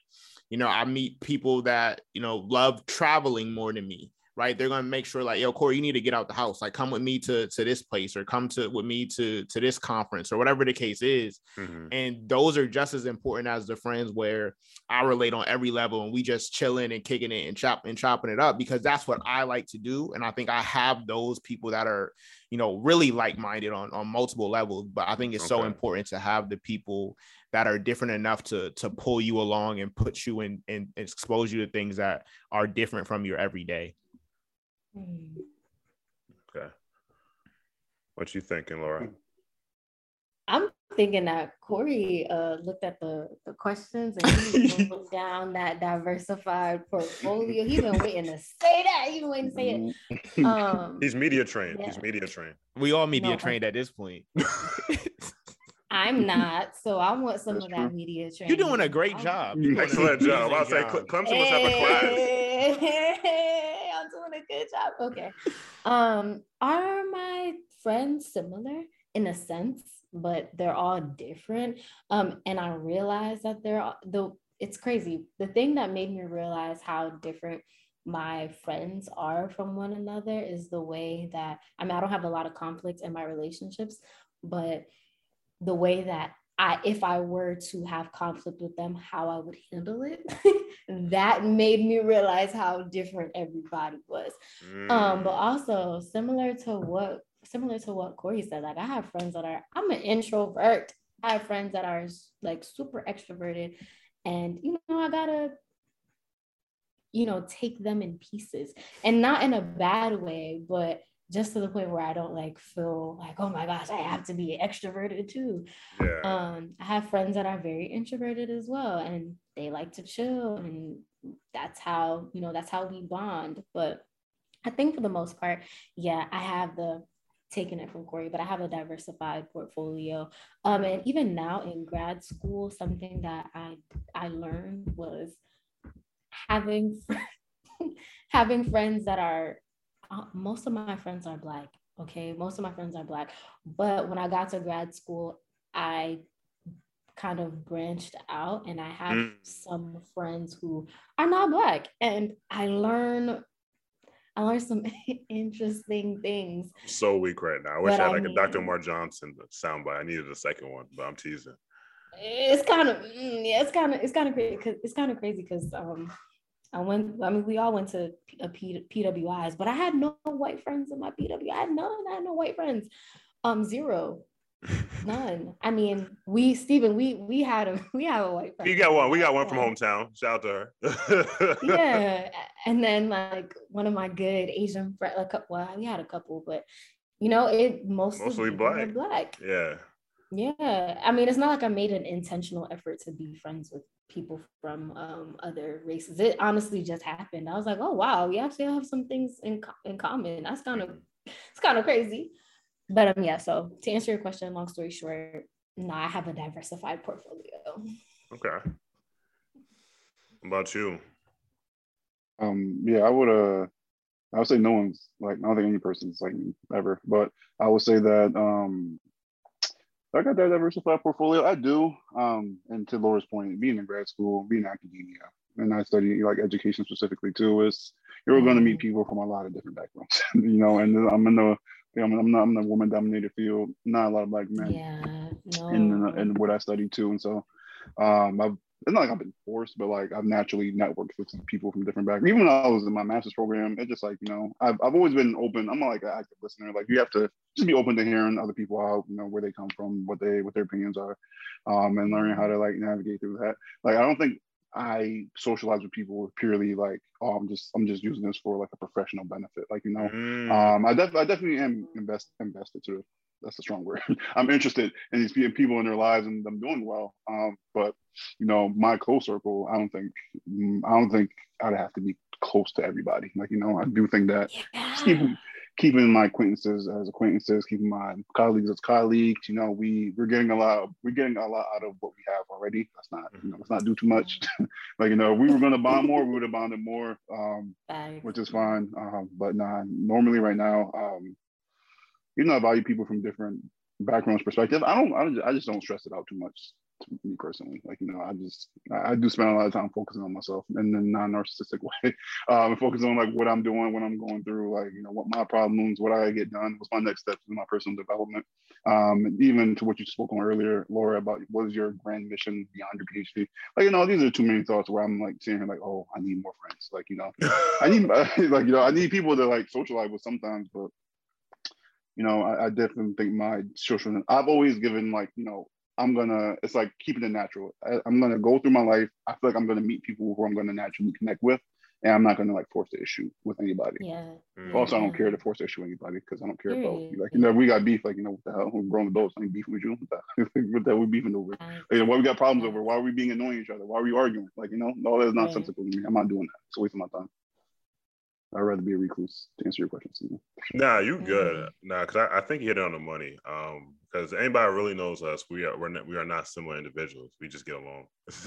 You know i meet people that you know love traveling more than me right? They're gonna make sure like, yo, Corey, you need to get out the house. Like, come with me to to this place or come to with me to to this conference or whatever the case is. Mm-hmm. And those are just as important as the friends where I relate on every level and we just chilling and kicking it and chop and chopping it up because that's what I like to do. And I think I have those people that are, you know, really like-minded on on multiple levels. But I think it's okay. so important to have the people that are different enough to to pull you along and put you in and expose you to things that are different from your everyday. Okay. What you thinking, Laura? I'm thinking that Corey uh, looked at the, the questions and he looked down that diversified portfolio. He's been waiting to say that. He's been waiting to say it. Um, He's media trained. Yeah. He's media trained. We all media no, trained at this point. I'm not, so I want some That's of true. that media training. You're doing a great job. Excellent job. I'll say Clemson must have a class. A good job. Okay. Um, are my friends similar in a sense, but they're all different. Um, and I realized that they're all, the it's crazy. The thing that made me realize how different my friends are from one another is the way that I mean I don't have a lot of conflict in my relationships, but the way that I, if I were to have conflict with them, how I would handle it, that made me realize how different everybody was. Mm. Um, but mm. also similar to what similar to what Corey said, like I have friends that are I'm an introvert. I have friends that are like super extroverted, and you know I gotta you know take them in pieces, and not in a bad way, but just to the point where I don't like feel like, oh my gosh, I have to be extroverted too. Yeah. Um, I have friends that are very introverted as well, and they like to chill, and that's how you know that's how we bond. But I think for the most part, yeah, I have the taken it from Corey, but I have a diversified portfolio. Um, and even now in grad school, something that I I learned was having having friends that are uh, most of my friends are black. Okay, most of my friends are black. But when I got to grad school, I kind of branched out and I have mm. some friends who are not black and I learn I learned some interesting things. I'm so weak right now. I wish I had like mean, a Dr. Umar Johnson soundbite. I needed a second one, but I'm teasing. It's kind of mm, yeah, it's kind of it's kind of crazy because it's kind of crazy because um I went, I mean, we all went to a P, PWIs, but I had no white friends in my PW. I had none. I had no white friends. Um, zero. None. I mean, we Stephen, we we had a we have a white friend. You got one. We got one from hometown. Shout out to her. yeah, and then like one of my good Asian friends. Like, well, we had a couple, but you know, it mostly mostly black. Black. Yeah. Yeah, I mean, it's not like I made an intentional effort to be friends with people from um, other races. It honestly just happened. I was like, oh wow, we actually have some things in in common. That's kind of it's kind of crazy. But um, yeah. So to answer your question, long story short, no, I have a diversified portfolio. Okay. What about you? Um, yeah, I would uh I would say no one's like I don't think any person's like me ever, but I would say that um I got that diversified portfolio. I do. Um, and to Laura's point, being in grad school, being in academia, and I study like education specifically too, is you're going to meet mm-hmm. people from a lot of different backgrounds, you know. And I'm in the I'm, I'm not I'm in a woman dominated field, not a lot of black men. Yeah, no. in, in what I study too, and so um, I've it's not like I've been forced, but like I've naturally networked with people from different backgrounds. Even when I was in my master's program, it's just like, you know, I've, I've always been open. I'm like an active listener. Like you have to just be open to hearing other people out, you know, where they come from, what they, what their opinions are, um, and learning how to like navigate through that. Like, I don't think I socialize with people purely like, oh, I'm just, I'm just using this for like a professional benefit. Like, you know, mm. um, I, def- I definitely am invest, invested to that's a strong word. I'm interested in these people in their lives and them doing well. Um, but you know, my close circle, I don't think, I don't think I'd have to be close to everybody. Like you know, I do think that yeah. keeping, keeping my acquaintances as acquaintances, keeping my colleagues as colleagues. You know, we we're getting a lot. We're getting a lot out of what we have already. Let's not, you know, let's not do too much. like you know, we were going to bond more. We would have bonded more, um, which is fine. Um, but nah, normally right now. Um, you know, I value people from different backgrounds, perspective. I don't, I, just, I just don't stress it out too much to me personally. Like, you know, I just, I, I do spend a lot of time focusing on myself in a non-narcissistic way, um, and focusing on like what I'm doing, what I'm going through, like, you know, what my problems, what I get done, what's my next steps in my personal development. Um, even to what you spoke on earlier, Laura, about what is your grand mission beyond your PhD? Like, you know, these are too many thoughts where I'm like sitting here like, oh, I need more friends. Like, you know, I need, like, you know, I need people to like socialize with sometimes, but you know, I, I definitely think my social. I've always given like, you know, I'm gonna. It's like keeping it natural. I, am gonna go through my life. I feel like I'm gonna meet people who I'm gonna naturally connect with, and I'm not gonna like force the issue with anybody. Yeah. Mm. Also, I don't care to force the issue with anybody because I don't care about like you know we got beef. Like you know what the hell? We're grown adults. I ain't beefing with you. What the hell we beefing over? Like, you know, why we got problems over? Why are we being annoying each other? Why are we arguing? Like you know, all that is nonsensical right. to me. I'm not doing that. It's a waste of my time. I'd rather be a recluse to answer your question. Stephen. Nah, you good. Mm-hmm. Nah, because I, I, think you hit it on the money. Um, because anybody really knows us, we are we're not, we are not similar individuals. We just get along.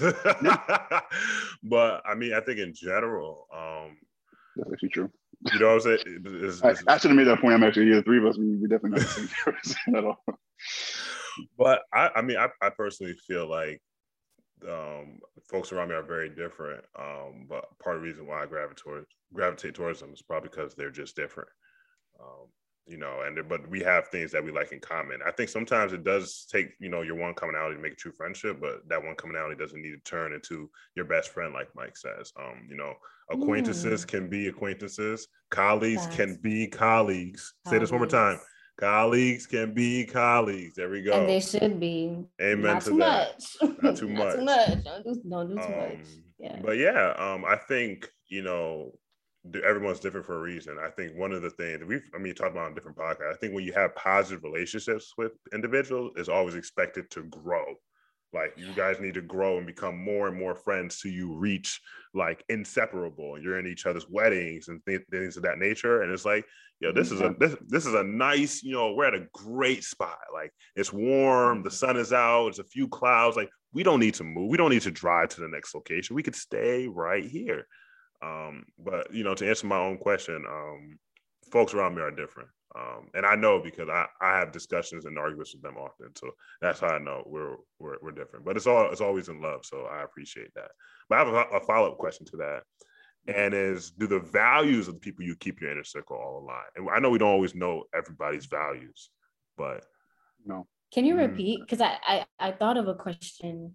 but I mean, I think in general, um, That's actually true. You know what I'm saying? It's, it's, I, I should have made that point. I'm actually yeah, the three of us. We, we definitely not the same person at all. But I, I mean, I, I personally feel like um, folks around me are very different. Um, but part of the reason why I gravitate towards gravitate towards them is probably because they're just different. Um, you know, and but we have things that we like in common. I think sometimes it does take, you know, your one commonality to make a true friendship, but that one commonality doesn't need to turn into your best friend, like Mike says. Um, you know, acquaintances mm. can be acquaintances, colleagues That's... can be colleagues. colleagues. Say this one more time. Colleagues can be colleagues. There we go. And they should be. Amen Not to too that. Much. Not too much. Not too much. Don't do, don't do too um, much. Yeah. But yeah, um, I think, you know, everyone's different for a reason. I think one of the things we've, I mean, you talked about on different podcasts. I think when you have positive relationships with individuals, is always expected to grow. Like you guys need to grow and become more and more friends so you reach like inseparable. You're in each other's weddings and th- things of that nature. And it's like, yo, this is a this, this is a nice, you know, we're at a great spot. Like it's warm, the sun is out, it's a few clouds. Like we don't need to move. We don't need to drive to the next location. We could stay right here. Um, but you know, to answer my own question, um, folks around me are different. Um, and I know because I, I have discussions and arguments with them often. So that's how I know we're, we're, we're different, but it's all, it's always in love. So I appreciate that. But I have a, a follow-up question to that. And is do the values of the people you keep your inner circle all align? And I know we don't always know everybody's values, but no. Can you mm. repeat? Because I, I I thought of a question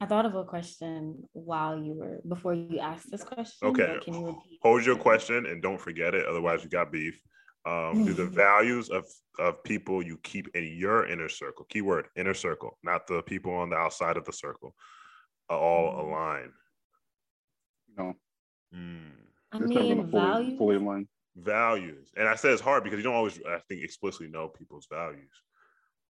I thought of a question while you were before you asked this question. Okay. Can you repeat? Hold your question and don't forget it. Otherwise, you got beef. Um, do the values of of people you keep in your inner circle, keyword inner circle, not the people on the outside of the circle, all mm. align? No. Mm. I mean, fully, values. Fully aligned. Values, and I say it's hard because you don't always, I think, explicitly know people's values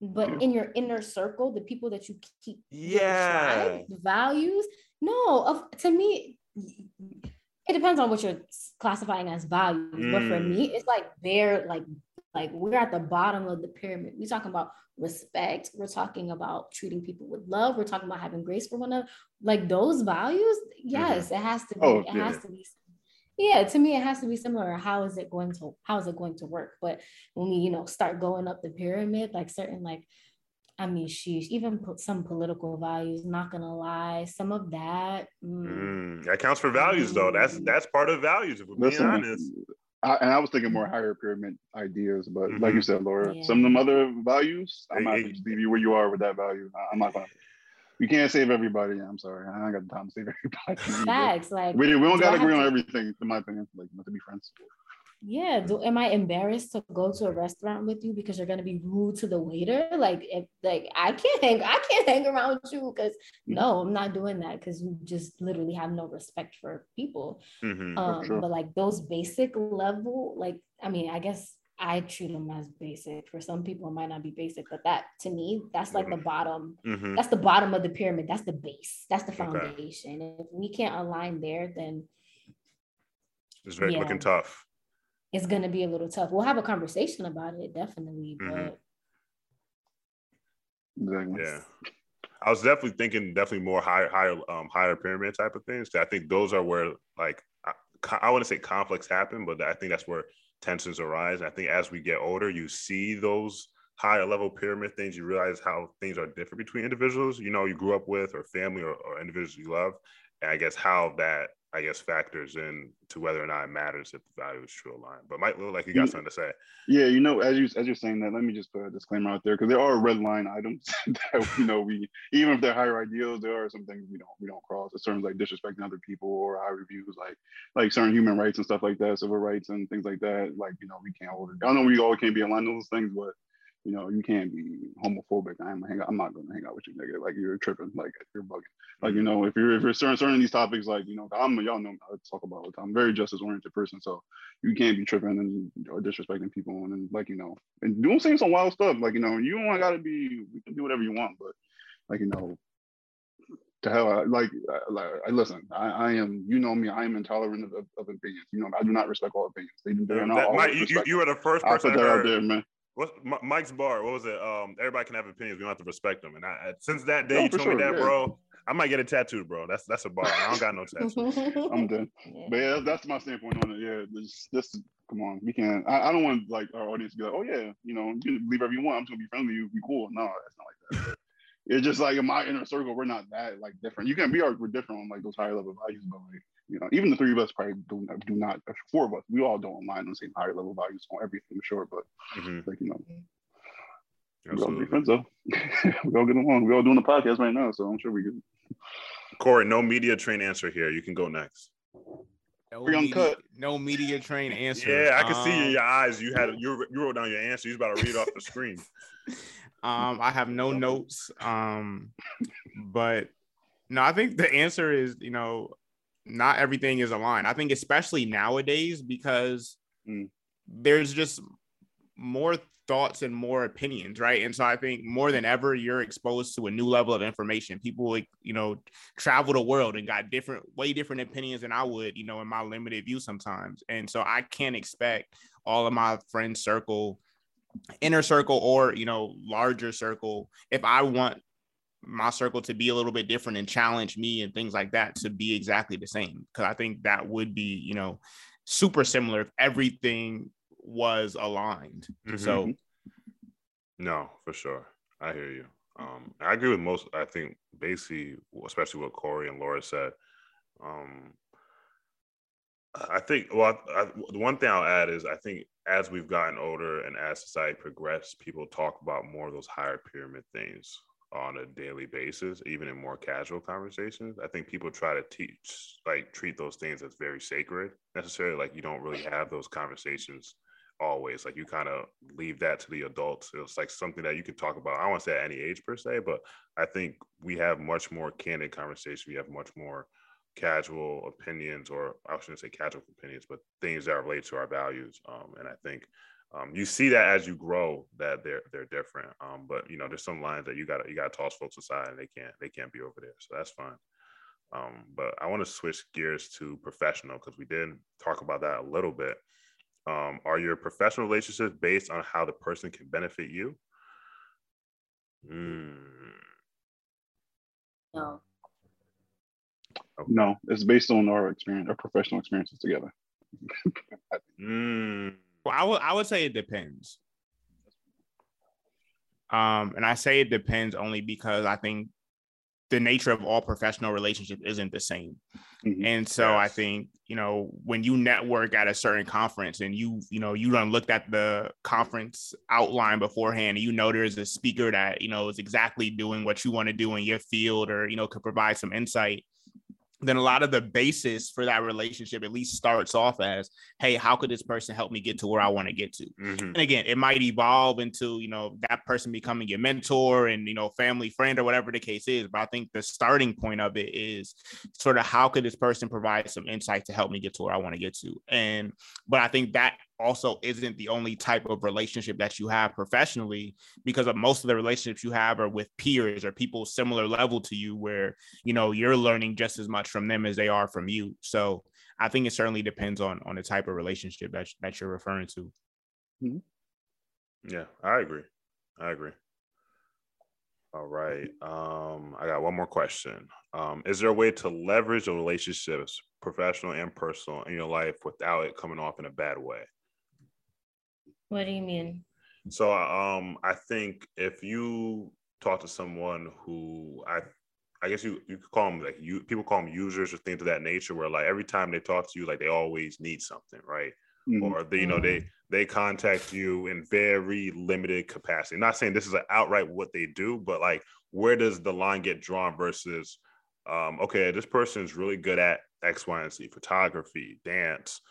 but yeah. in your inner circle the people that you keep yeah tribe, the values no of to me it depends on what you're classifying as values mm. but for me mm. it's like they're like like we're at the bottom of the pyramid we're talking about respect we're talking about treating people with love we're talking about having grace for one another like those values yes mm-hmm. it has to be oh, it yeah. has to be yeah to me it has to be similar how is it going to how is it going to work but when we you know start going up the pyramid like certain like I mean, sheesh, even put some political values, not gonna lie, some of that. Mm. Mm, that counts for values though. That's mm. that's part of values, if we're being Listen, honest. I, and I was thinking more higher pyramid ideas, but mm-hmm. like you said, Laura, yeah. some of them other values, I'm not gonna leave you where you are with that value. I'm not gonna we can't save everybody. I'm sorry. I don't got the time to save everybody. Facts. Like we, we don't do gotta agree on everything, in my opinion. Like not to be friends. Yeah. Do am I embarrassed to go to a restaurant with you because you're gonna be rude to the waiter? Like if like I can't hang, I can't hang around you because no, I'm not doing that because you just literally have no respect for people. Mm-hmm, um, sure. but like those basic level, like I mean, I guess I treat them as basic. For some people, it might not be basic, but that to me, that's like the mm-hmm. bottom. Mm-hmm. That's the bottom of the pyramid. That's the base. That's the foundation. Okay. If we can't align there, then it's very yeah, looking tough. It's gonna be a little tough. We'll have a conversation about it, definitely. Mm-hmm. Yeah. I was definitely thinking definitely more higher, higher, um, higher pyramid type of things. I think those are where like I, I want to say conflicts happen, but I think that's where tensions arise. And I think as we get older, you see those higher level pyramid things, you realize how things are different between individuals, you know, you grew up with or family or, or individuals you love. And I guess how that I guess factors in to whether or not it matters if the value is true or line. But might look like you got something to say. Yeah, you know, as you as you're saying that, let me just put a disclaimer out there because there are red line items that you know we even if they're higher ideals, there are some things we don't we don't cross. It's terms like disrespecting other people or high reviews, like like certain human rights and stuff like that, civil rights and things like that. Like you know, we can't hold it. I know we all can't be aligned on those things, but you know, you can't be homophobic. I'm hang out, I'm not gonna hang out with you, nigga. Like you're tripping, like you're bugging. Like you mm-hmm. know, if you're if you're certain certain these topics, like you know, I'm y'all know I talk about all the time. I'm very justice oriented person, so you can't be tripping and or disrespecting people and, and like you know, and doing saying some wild stuff. Like you know, you don't gotta be. We can do whatever you want, but like you know, to hell, I, like, like I listen. I, I, am, you know me. I am intolerant of, of, opinions. You know, I do not respect all opinions. They, they're not that, all. Mike, you, you, are the first person I put that out there, man. What Mike's bar? What was it? Um, everybody can have opinions. We don't have to respect them. And I, since that day, no, you told sure, me that, yeah. bro. I might get a tattoo, bro. That's that's a bar. I don't got no tattoo. I'm done. But yeah, that's my standpoint on it. Yeah, this, this come on, we can't. I, I don't want like our audience to be like, oh yeah, you know, you can believe whatever you want. I'm just gonna be friendly with you, be cool. No, it's not like that. it's just like in my inner circle, we're not that like different. You can be, our, we're different on like those higher level values, but like you know, even the three of us probably do not, do not. Four of us, we all don't align on the same higher level values on everything, sure. But Mhm. like you know, we all Absolutely. be friends though. we all get along. We all doing the podcast right now, so I'm sure we can. Corey, no media train answer here. You can go next. No Free media, uncut. no media train answer. Yeah, I can see in Um, your eyes. You had you you wrote down your answer. You was about to read off the screen. Um, I have no notes. Um, but no, I think the answer is, you know, not everything is aligned. I think especially nowadays because Mm. there's just more thoughts and more opinions, right? And so I think more than ever, you're exposed to a new level of information. People, like, you know, travel the world and got different, way different opinions than I would, you know, in my limited view sometimes. And so I can't expect all of my friend circle inner circle or you know larger circle if i want my circle to be a little bit different and challenge me and things like that to be exactly the same because i think that would be you know super similar if everything was aligned so Mm-hmm. No, for sure. I hear you. Um, I agree with most. I think basically, especially what Corey and Laura said. Um, I think. Well, I, I, the one thing I'll add is I think as we've gotten older and as society progressed, people talk about more of those higher pyramid things on a daily basis, even in more casual conversations. I think people try to teach, like, treat those things as very sacred. Necessarily, like you don't really have those conversations always like you kind of leave that to the adults it's like something that you can talk about i don't want to say at any age per se but i think we have much more candid conversation we have much more casual opinions or i shouldn't say casual opinions but things that relate to our values um, and i think um, you see that as you grow that they're they're different um, but you know there's some lines that you got to you got to toss folks aside and they can't they can't be over there so that's fine um, but i want to switch gears to professional because we did talk about that a little bit um, are your professional relationships based on how the person can benefit you? Mm, No. No, it's based on our experience, our professional experiences together. mm, Well, I would I would say it depends. Um, and I say it depends only because I think the nature of all professional relationships isn't the same. Mhm. And so I think, you know, when you network at a certain conference and you, you know, you done looked at the conference outline beforehand and you know there's a speaker that, you know, is exactly doing what you want to do in your field or, you know, could provide some insight then a lot of the basis for that relationship at least starts off as hey how could this person help me get to where i want to get to mhm. and again it might evolve into you know that person becoming your mentor and you know family friend or whatever the case is but i think the starting point of it is sort of how could this person provide some insight to help me get to where i want to get to and but i think that also isn't the only type of relationship that you have professionally because of most of the relationships you have are with peers or people similar level to you where you know you're learning just as much from them as they are from you so i think it certainly depends on on the type of relationship that, that you're referring to Yeah, I agree. I agree. All right. Um, I got one more question. Um, is there a way to leverage the relationships, professional and personal, in your life without it coming off in a bad way? What do you mean? So um I think if you talk to someone who I I guess you you could call them like you people call them users or things of that nature where like every time they talk to you like they always need something, right? Mhm. Or they, you know, they they contact you in very limited capacity. not saying this is an outright what they do, but like where does the line get drawn versus um okay, this person is really good at X, Y, and Z, photography, dance,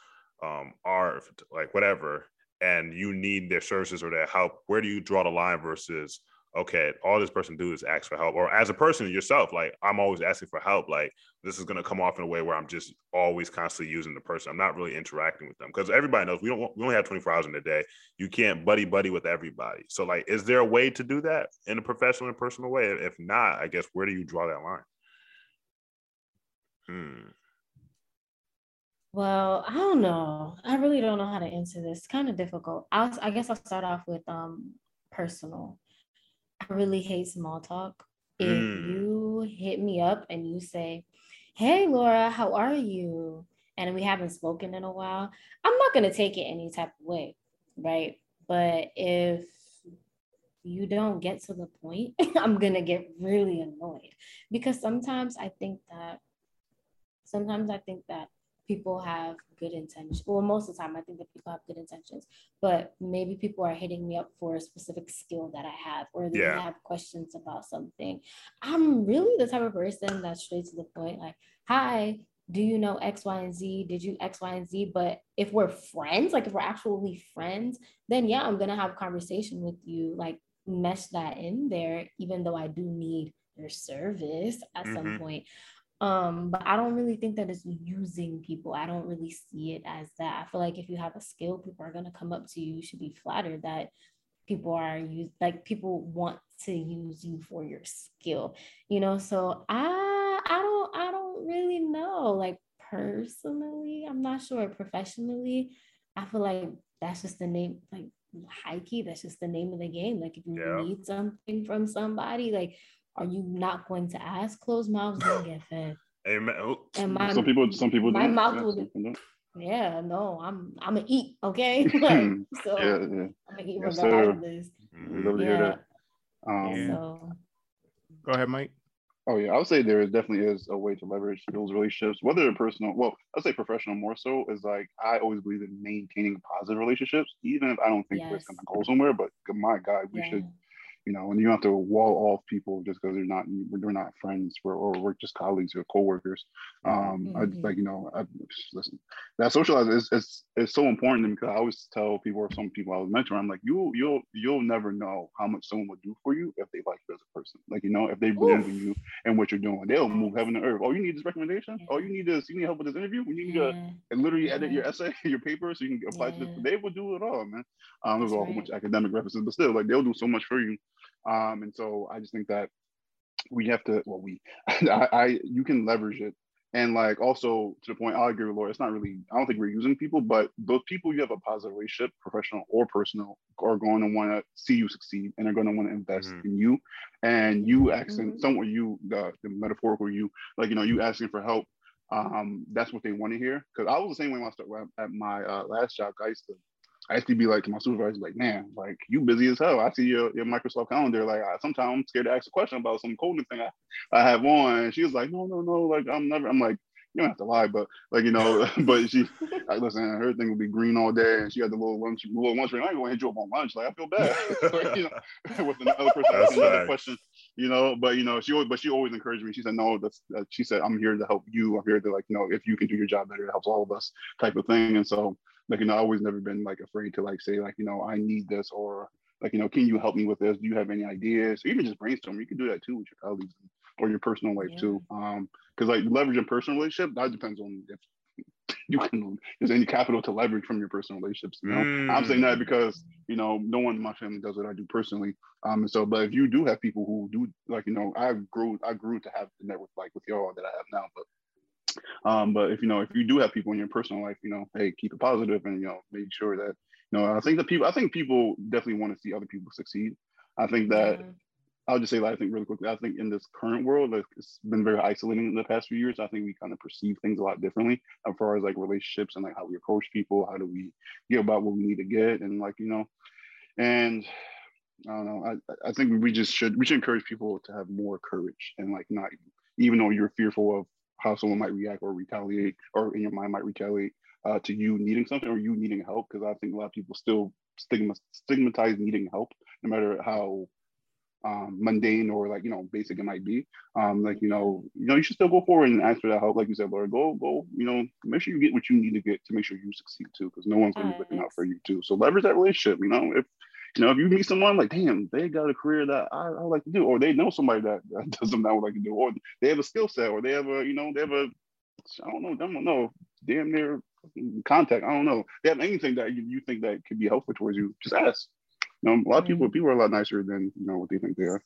um, art, like whatever and you need their services or their help, where do you draw the line versus okay, all this person do is ask for help, or as a person yourself, like I'm always asking for help, like this is gonna come off in a way where I'm just always constantly using the person. I'm not really interacting with them because everybody knows we don't we only have 24 hours in a day. You can't buddy buddy with everybody. So like, is there a way to do that in a professional and personal way? If not, I guess where do you draw that line? Hmm. Well, I don't know. I really don't know how to answer this. It's kind of difficult. I'll, I guess I'll start off with um personal. I really hate small talk. If Mm. you hit me up and you say, Hey Laura, how are you? And we haven't spoken in a while, I'm not gonna take it any type of way, right? But if you don't get to the point, I'm gonna get really annoyed because sometimes I think that sometimes I think that people have good intentions. Well, most of the time, I think that people have good intentions, but maybe people are hitting me up for a specific skill that I have, or they yeah. have questions about something. I'm really the type of person that's straight to the point, like, hi, do you know X, Y, and Z? Did you X, Y, and Z? But if we're friends, like if we're actually friends, then yeah, I'm gonna have a conversation with you, like mesh that in there, even though I do need your service at mm-hmm. some point um but i don't really think that it's using people. I don't really see it as that. I feel like if you have a skill people are going to come up to you. You should be flattered that people are use like people want to use you for your skill you know? So i i don't i don't really know. Like personally i'm not sure. Professionally i feel like that's just the name like high key that's just the name of the game. Like if you yeah. need something from somebody like are you not going to ask? Closed mouths don't get fed. Amen. Oh. And my, some people, some people, my do. mouth yeah, will. Yeah, no, I'm, I'm gonna eat. Okay, so yeah, yeah. I'm gonna eat yes, regardless. Mm-hmm. Yeah. Um, yeah. So. Go ahead, Mike. Oh yeah, I would say there is definitely is a way to leverage those relationships, whether they're personal. Well, I'd say professional more so is like I always believe in maintaining positive relationships, even if I don't think yes. it's gonna go somewhere. But my God, we yeah. should you know, and you have to wall off people just because they're not they're not friends or, or we're just colleagues or coworkers. Um, mm-hmm. I like you know, I, listen, that socialize is, is is so important because I always tell people or some people I was mentoring, I'm like, you you'll you'll never know how much someone would do for you if they like you as a person. Like you know, if they believe in you and what you're doing, they'll move heaven and earth. Oh, you need this recommendation. Oh, you need this. You need help with this interview. You need yeah. to literally edit your essay, your paper, so you can apply yeah. to this. They will do it all, man. Um, there's a whole bunch of academic references, but still, like they'll do so much for you um, and so I just think that we have to, well, we, I, I, you can leverage it. And like also to the point, I agree with Laura. It's not really, I don't think we're using people, but those people you have a positive relationship, professional or personal, are going to want to see you succeed and are going to want to invest mm-hmm. in you. And you asking mm-hmm. someone, you, the, the metaphorical you, like, you know, you asking for help um, that's what they want to hear. Because I was the same way when I started at my uh, last job. I used to I used to be like to my supervisor, like, man, like you busy as hell. I see your, your Microsoft calendar. Like I, sometimes I'm scared to ask a question about some coding thing I, I have on. And she was like, no, no, no. Like I'm never, I'm like, you don't have to lie, but like, you know, but she, like, listen, her thing would be green all day. And she had the little lunch, little lunch break. I ain't going to hit you up on lunch. Like I feel bad. like, you know, with another person asking another question, you know, but you know, she always, but she always encouraged me. She said, no, that's, uh, she said, I'm here to help you. I'm here to like, you know, if you can do your job better, it helps all of us type of thing. And so, like you know, I always never been like afraid to like say like you know I need this or like you know can you help me with this? Do you have any ideas? Or even just brainstorm. You can do that too with your colleagues or your personal life yeah. too. Um, because like leveraging personal relationship that depends on if you can there's any capital to leverage from your personal relationships. You know, mm. I'm saying that mm. because you know no one in my family does what I do personally. Um, and so but if you do have people who do like you know I grew I grew to have the network like with y'all that I have now, but um, but if you know, if you do have people in your personal life, you know, hey, keep it positive and you know, make sure that you know. I think that people, I think people definitely want to see other people succeed. I think that yeah. I'll just say that I think really quickly. I think in this current world, like, it's been very isolating in the past few years. I think we kind of perceive things a lot differently as far as like relationships and like how we approach people. How do we get about what we need to get and like you know, and I don't know. I, I think we just should we should encourage people to have more courage and like not even though you're fearful of how someone might react or retaliate, or in your mind might retaliate uh, to you needing something or you needing help. Because I think a lot of people still stigma stigmatize needing help, no matter how um, mundane or like you know basic it might be. Um, like you know, you know, you should still go forward and ask for that help. Like you said, Laura, go go. You know, make sure you get what you need to get to make sure you succeed too, because no one's gonna be looking out for you too. So leverage that relationship. You know, if you know, if you meet someone like, damn, they got a career that I, I like to do, or they know somebody that, that does something I would like to do, or they have a skill set, or they have a, you know, they have a, I don't know, I don't know, damn near contact. I don't know. They have anything that you, you think that could be helpful towards you, just ask. You know, a lot of people, mm-hmm. people are a lot nicer than you know what they think they are.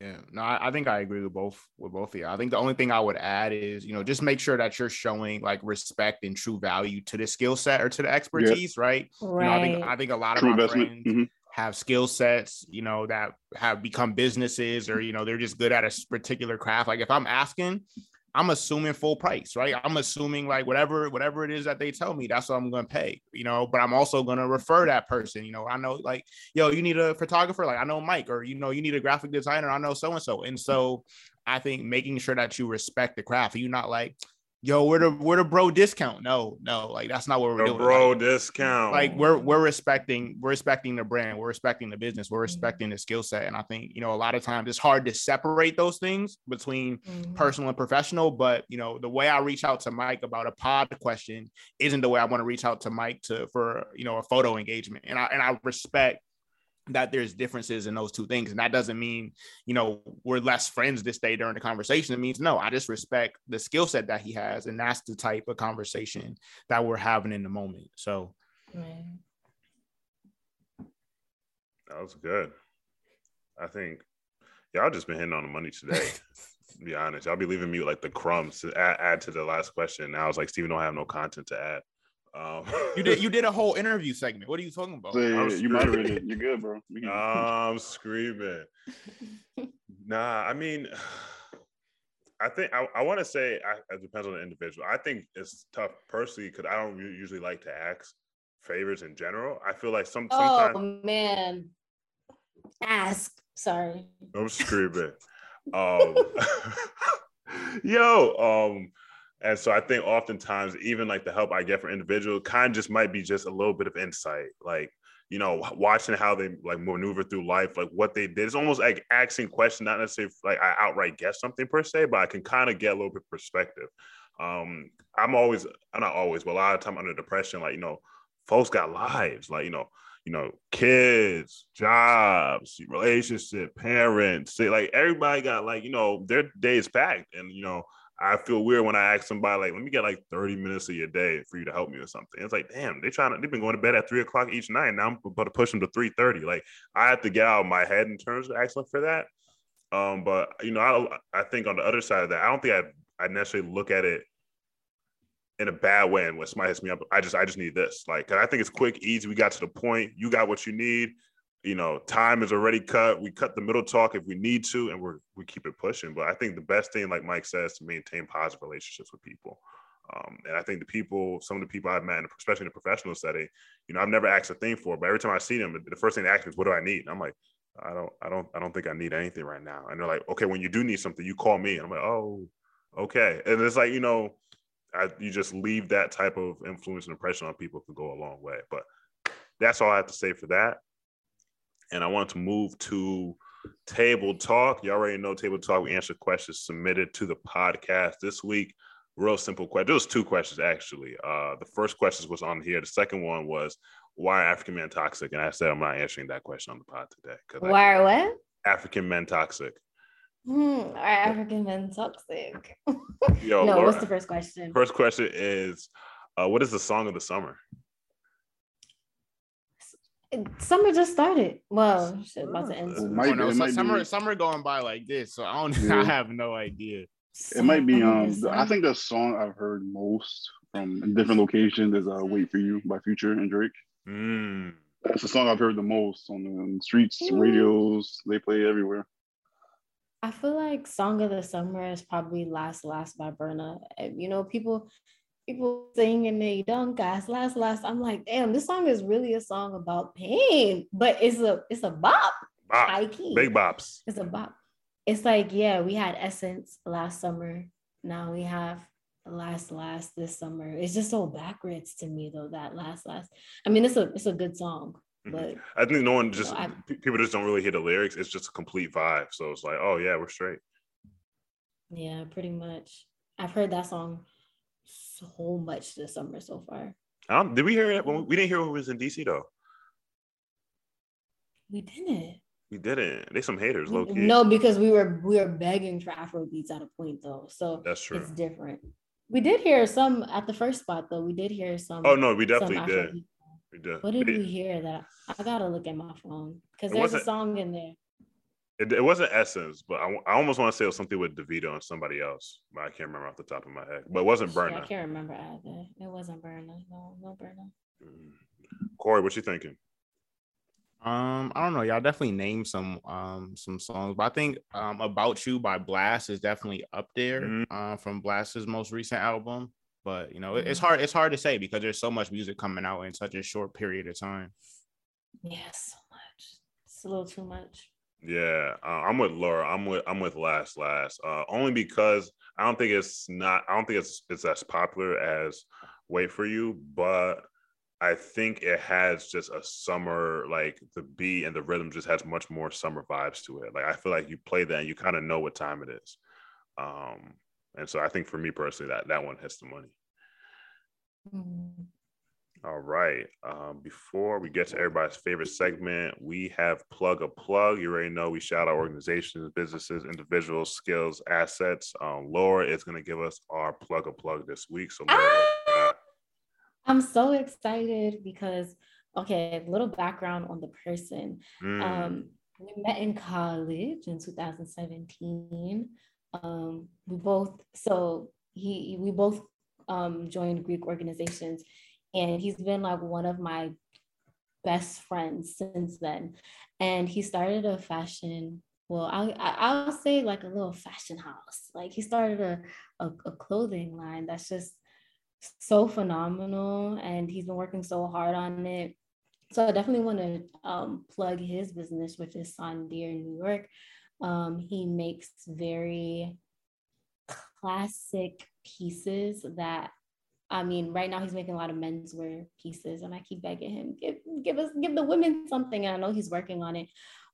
Yeah, no, I, I, think I agree with both with both of you. I think the only thing I would add is, you know, just make sure that you're showing like respect and true value to the skill set or to the expertise, right? Right. You know, I think I think a lot true of my friends mm-hmm. have skill sets, you know, that have become businesses or, you know, they're just good at a particular craft. Like if I'm asking, I'm assuming full price, right? I'm assuming like whatever whatever it is that they tell me, that's what I'm gonna pay, you know. But I'm also gonna refer that person, you know. I know like, yo, you need a photographer, like I know Mike, or you know, you need a graphic designer, I know so and so. And so I think making sure that you respect the craft, you're not like, yo, we're the we're the bro discount. No, no, like that's not what we're The doing. bro Like, discount. like we're we're respecting we're respecting the brand we're respecting the business Mm-hmm. we're respecting the skill set and i think you know a lot of times it's hard to separate those things between Mhm. personal and professional but you know the way i reach out to mike about a pod question isn't the way i want to reach out to mike to for you know a photo engagement and i and i respect that there's differences in those two things and that doesn't mean you know we're less friends this day during the conversation it means no i just respect the skill set that he has and that's the type of conversation that we're having in the moment so Right. That was good. I think y'all just been hitting on the money today. to be honest, y'all be leaving me like the crumbs to add, add to the last question. Now it's like Steven don't have no content to add. Um, You did you did a whole interview segment. What are you talking about? So, yeah, I'm you screwed. moderated. You're good, bro. We I'm screaming. Nah, I mean, I think I, I want to say I, it depends on the individual. I think it's tough personally because I don't usually like to ask favors in general. I feel like some sometimes Oh man. Ask. Sorry. I'm screaming. um, yo, um, and so I think oftentimes even like the help I get from individual kind just might be just a little bit of insight, like you know, watching how they like maneuver through life, like what they did. It's almost like asking questions, not necessarily like I outright guess something per se, but I can kind of get a little bit perspective. Um, I'm always, I'm not always, but a lot of time under depression, like you know, folks got lives, like you know, you know, kids, jobs, relationship, parents, like everybody got like, you know, their day is packed. And, you know, I feel weird when I ask somebody, like, let me get like 30 minutes of your day for you to help me with something. It's like, damn, they trying to, they've been going to bed at three o'clock each night. Now I'm about to push them to 3.30. Like I have to get out of my head in terms of asking for that. Um, but you know, I, I think on the other side of that, I don't think I, I necessarily look at it in a bad way. And when somebody hits me up, I just I just need this. Like I think it's quick, easy. We got to the point. You got what you need. You know, time is already cut. We cut the middle talk if we need to, and we're we keep it pushing. But I think the best thing, like Mike says, to maintain positive relationships with people. Um, and I think the people, some of the people I've met, especially in the professional setting, you know, I've never asked a thing for, but every time I see them, the first thing they ask me is, "What do I need?" And I'm like, I don't, I don't, I don't think I need anything right now. And they're like, "Okay, when you do need something, you call me." And I'm like, "Oh, okay." And it's like, you know, I, you just leave that type of influence and impression on people can go a long way. But that's all I have to say for that. And I want to move to table talk. You already know table talk. We answer questions submitted to the podcast this week. Real simple question. There was two questions actually. Uh, the first question was on here. The second one was why are African men toxic? And I said I'm not answering that question on the pod today. Why are what? African men toxic? Hmm, are African men toxic? Yo, no, Laura, what's the first question? first question is, uh, what is the song of the summer? Summer just started. Well, shit, about to end. It soon. might Oh, no, it so might summer be- summer going by like this, so I don't. Yeah. I have no idea. It might be um the the- I think the song I've heard most from different locations is uh Wait for You by Future and Drake. Mm. That's the song I've heard the most on the streets, Mm. radios, they play everywhere. I feel like song of the summer is probably Last Last by Burna. You know, people people singing they don't gas last last. I'm like, damn, this song is really a song about pain, but it's a it's a bop, Bop. high key. Big bops. It's a bop. It's like, yeah, we had Essence last summer. Now we have Last Last this summer. It's just so backwards to me though, that Last Last. I mean, it's a it's a good song, Mhm. but I think no one you just know, I- people just don't really hear the lyrics. It's just a complete vibe. So it's like, oh yeah, we're straight. yeah, pretty much. I've heard that song so much this summer so far. Don't, did we hear it? When we, didn't hear when we was in DC though. We didn't. We didn't. They some haters, low key. No, because we were we were begging for Afro beats at a point though. So that's true. it's different. We did hear some at the first spot though. We did hear some. Oh no, we definitely did. We did. What did it, we hear that I gotta look at my phone because there's a song in there. It, it wasn't Essence, but I, I almost want to say it was something with Davido and somebody else, but I can't remember off the top of my head. But it wasn't Shit, I can't remember either. It wasn't Burna. No, no Burna. Mm. Corey, what you thinking? Um, I don't know. Y'all definitely name some um some songs, but I think um About You by Blxst is definitely up there Mhm. uh, from Blxst's most recent album. But you know, Mm-hmm. it's hard. It's hard to say because there's so much music coming out in such a short period of time. Yeah, so much. It's a little too much. Yeah, uh, I'm with Laura. I'm with I'm with Last Last. Uh, only because I don't think it's not. I don't think it's it's as popular as Wait for You, but I think it has just a summer like the beat and the rhythm just has much more summer vibes to it. Like I feel like you play that and you kind of know what time it is. Um, and so I think for me personally, that that one hits the money. Mm. All right. Um, before we get to everybody's favorite segment, we have plug a plug. You already know we shout out organizations, businesses, individuals, skills, assets. Um, Laura is going to give us our plug a plug this week. So, Laura, Ah! I'm so excited because okay, a little background on the person. mm, Um, we met in college in 2017. Um, we both so he we both um, joined Greek organizations, and he's been like one of my best friends since then. And he started a fashion. Well, I, I'll say like a little fashion house. Like he started a, a, a clothing line that's just so phenomenal, and he's been working so hard on it. So I definitely want to um, plug his business, which is Sandir New York. Um, he makes very classic pieces that I mean, right now he's making a lot of menswear pieces, and I keep begging him, give give us give the women something. And I know he's working on it,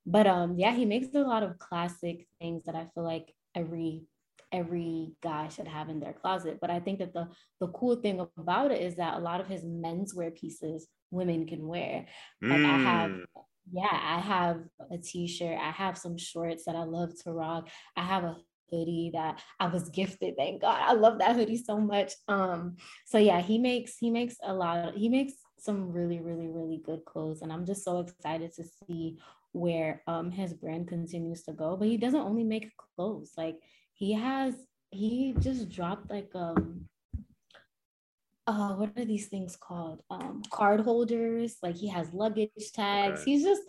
but um, yeah, he makes a lot of classic things that I feel like every every guy should have in their closet. But I think that the the cool thing about it is that a lot of his menswear pieces women can wear. Like I have mm, yeah, I have a t-shirt. I have some shorts that I love to rock. I have a hoodie that I was gifted. Thank God. I love that hoodie so much. Um, so yeah, he makes he makes a lot, he makes some really, really, really good clothes. And I'm just so excited to see where um his brand continues to go. But he doesn't only make clothes, like he has he just dropped like um uh what are these things called um card holders like he has luggage tags Okay. he's just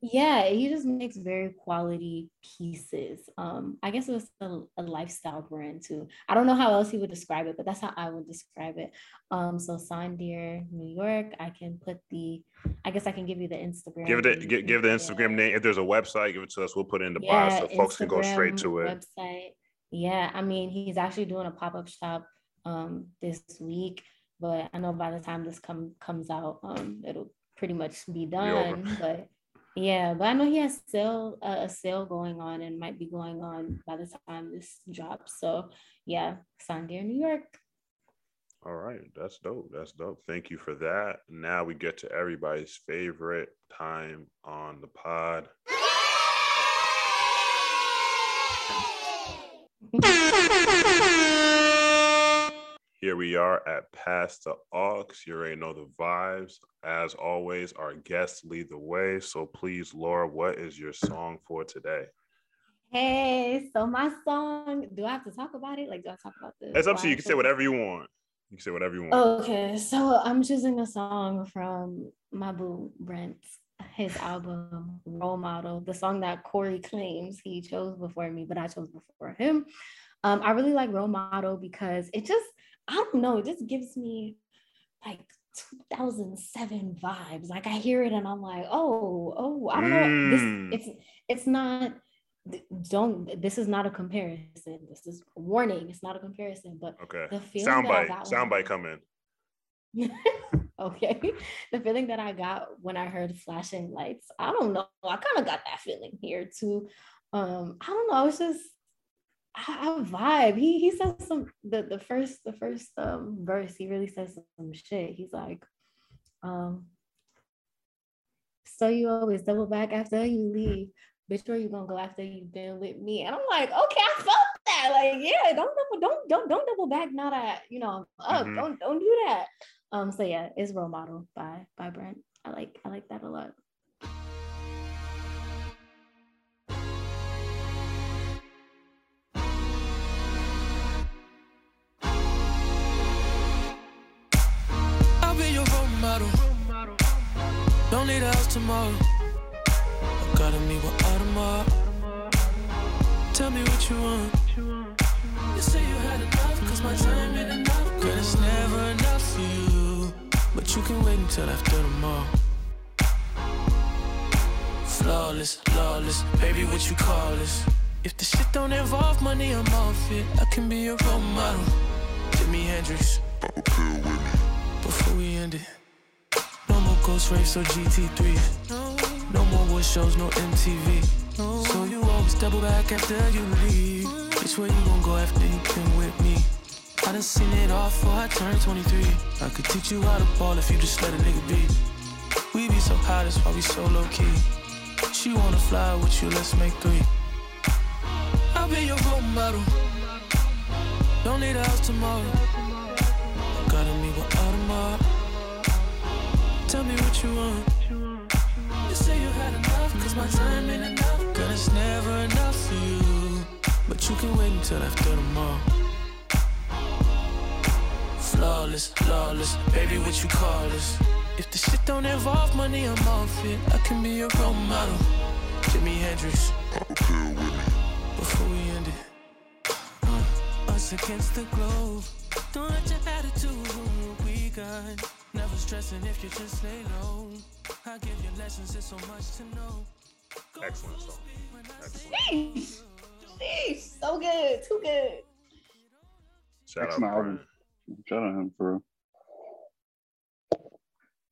yeah he just makes very quality pieces um i guess it was a, a lifestyle brand too i don't know how else he would describe it but that's how i would describe it um so Sandir new york i can put the i guess i can give you the instagram give it a, give, give the Yeah. Instagram name. If there's a website, give it to us. We'll put it in the bio so folks can go straight to it. Website. Yeah, I mean, he's actually doing a pop up shop um this week, but I know by the time this come comes out, um, it'll pretty much be done. But yeah, but I know he has still uh, a sale going on and might be going on by the time this drops. So yeah, Sandir, New York. All right, that's dope. That's dope. Thank you for that. Now we get to everybody's favorite time on the pod. Here we are at Pass the Aux. You already know the vibes. As always, our guests lead the way. So please, Laura, what is your song for today? Hey, so my song, do I have to talk about it? Like, do I talk about this? It's up to you. You can say whatever you want. You can say whatever you want. Okay, so I'm choosing a song from my boo Brent, his album Role Model, the song that Corey claims he chose before me, but I chose before him. Um, I really like Role Model because it just, I don't know, it just gives me like 2007 vibes. Like I hear it and I'm like, oh, oh, I don't know. Mm. This it's it's not don't this is not a comparison. This is a warning. It's not a comparison, but Okay. the feeling that I Soundbite. got when- Soundbite come in. okay. The feeling that I got when I heard flashing lights, I don't know. I kind of got that feeling here too. Um, I don't know. It's just I, I vibe. He he says some the the first the first um verse. He really says some shit. He's like, um, so you always double back after you leave. Bitch, where you gonna go after you've been with me? And I'm like, okay, I felt that. Like, yeah, don't double, don't don't don't double back now that you know I'm up. Mhm. Don't don't do that. Um, so yeah, it's role model by by Brent. I like I like that a lot. Audemars. I gotta meet with Audemars. Tell me what you want. You say you had enough, cause my time ain't enough. Girl, it's never enough for you. But you can wait until after tomorrow. Flawless, lawless, baby, what you call this? If the shit don't involve money, I'm off it. I can be a role model. Jimi Hendrix. Pop a pill with me. Before we end it. Ghost race or GT3. No more wood shows, no MTV. So you always double back after you leave. Which way you gon' go after you been with me? I done seen it all before I turned 23. I could teach you how to ball if you just let a nigga be. We be so high, that's why we so low key. She wanna fly with you, let's make three. I'll be your role model. Don't leave the house tomorrow. Gotta meet with. Tell me what you want. You say you had enough, cause my time ain't enough. Girl, it's never enough for you. But you can wait until after tomorrow. Flawless, lawless, baby, what you call this? If the shit don't involve money, I'm off it. I can be your role model. Jimi Hendrix. Appear with me. Before we end it. Uh, us against the globe. Don't let your attitude ruin what we got. Never stressing if you just lay low. I give you lessons, it's so much to know. Excellent song. Excellent. Sheesh. Sheesh. So good. Too good. Shout out Excellent Brian. album. Shout out him for real.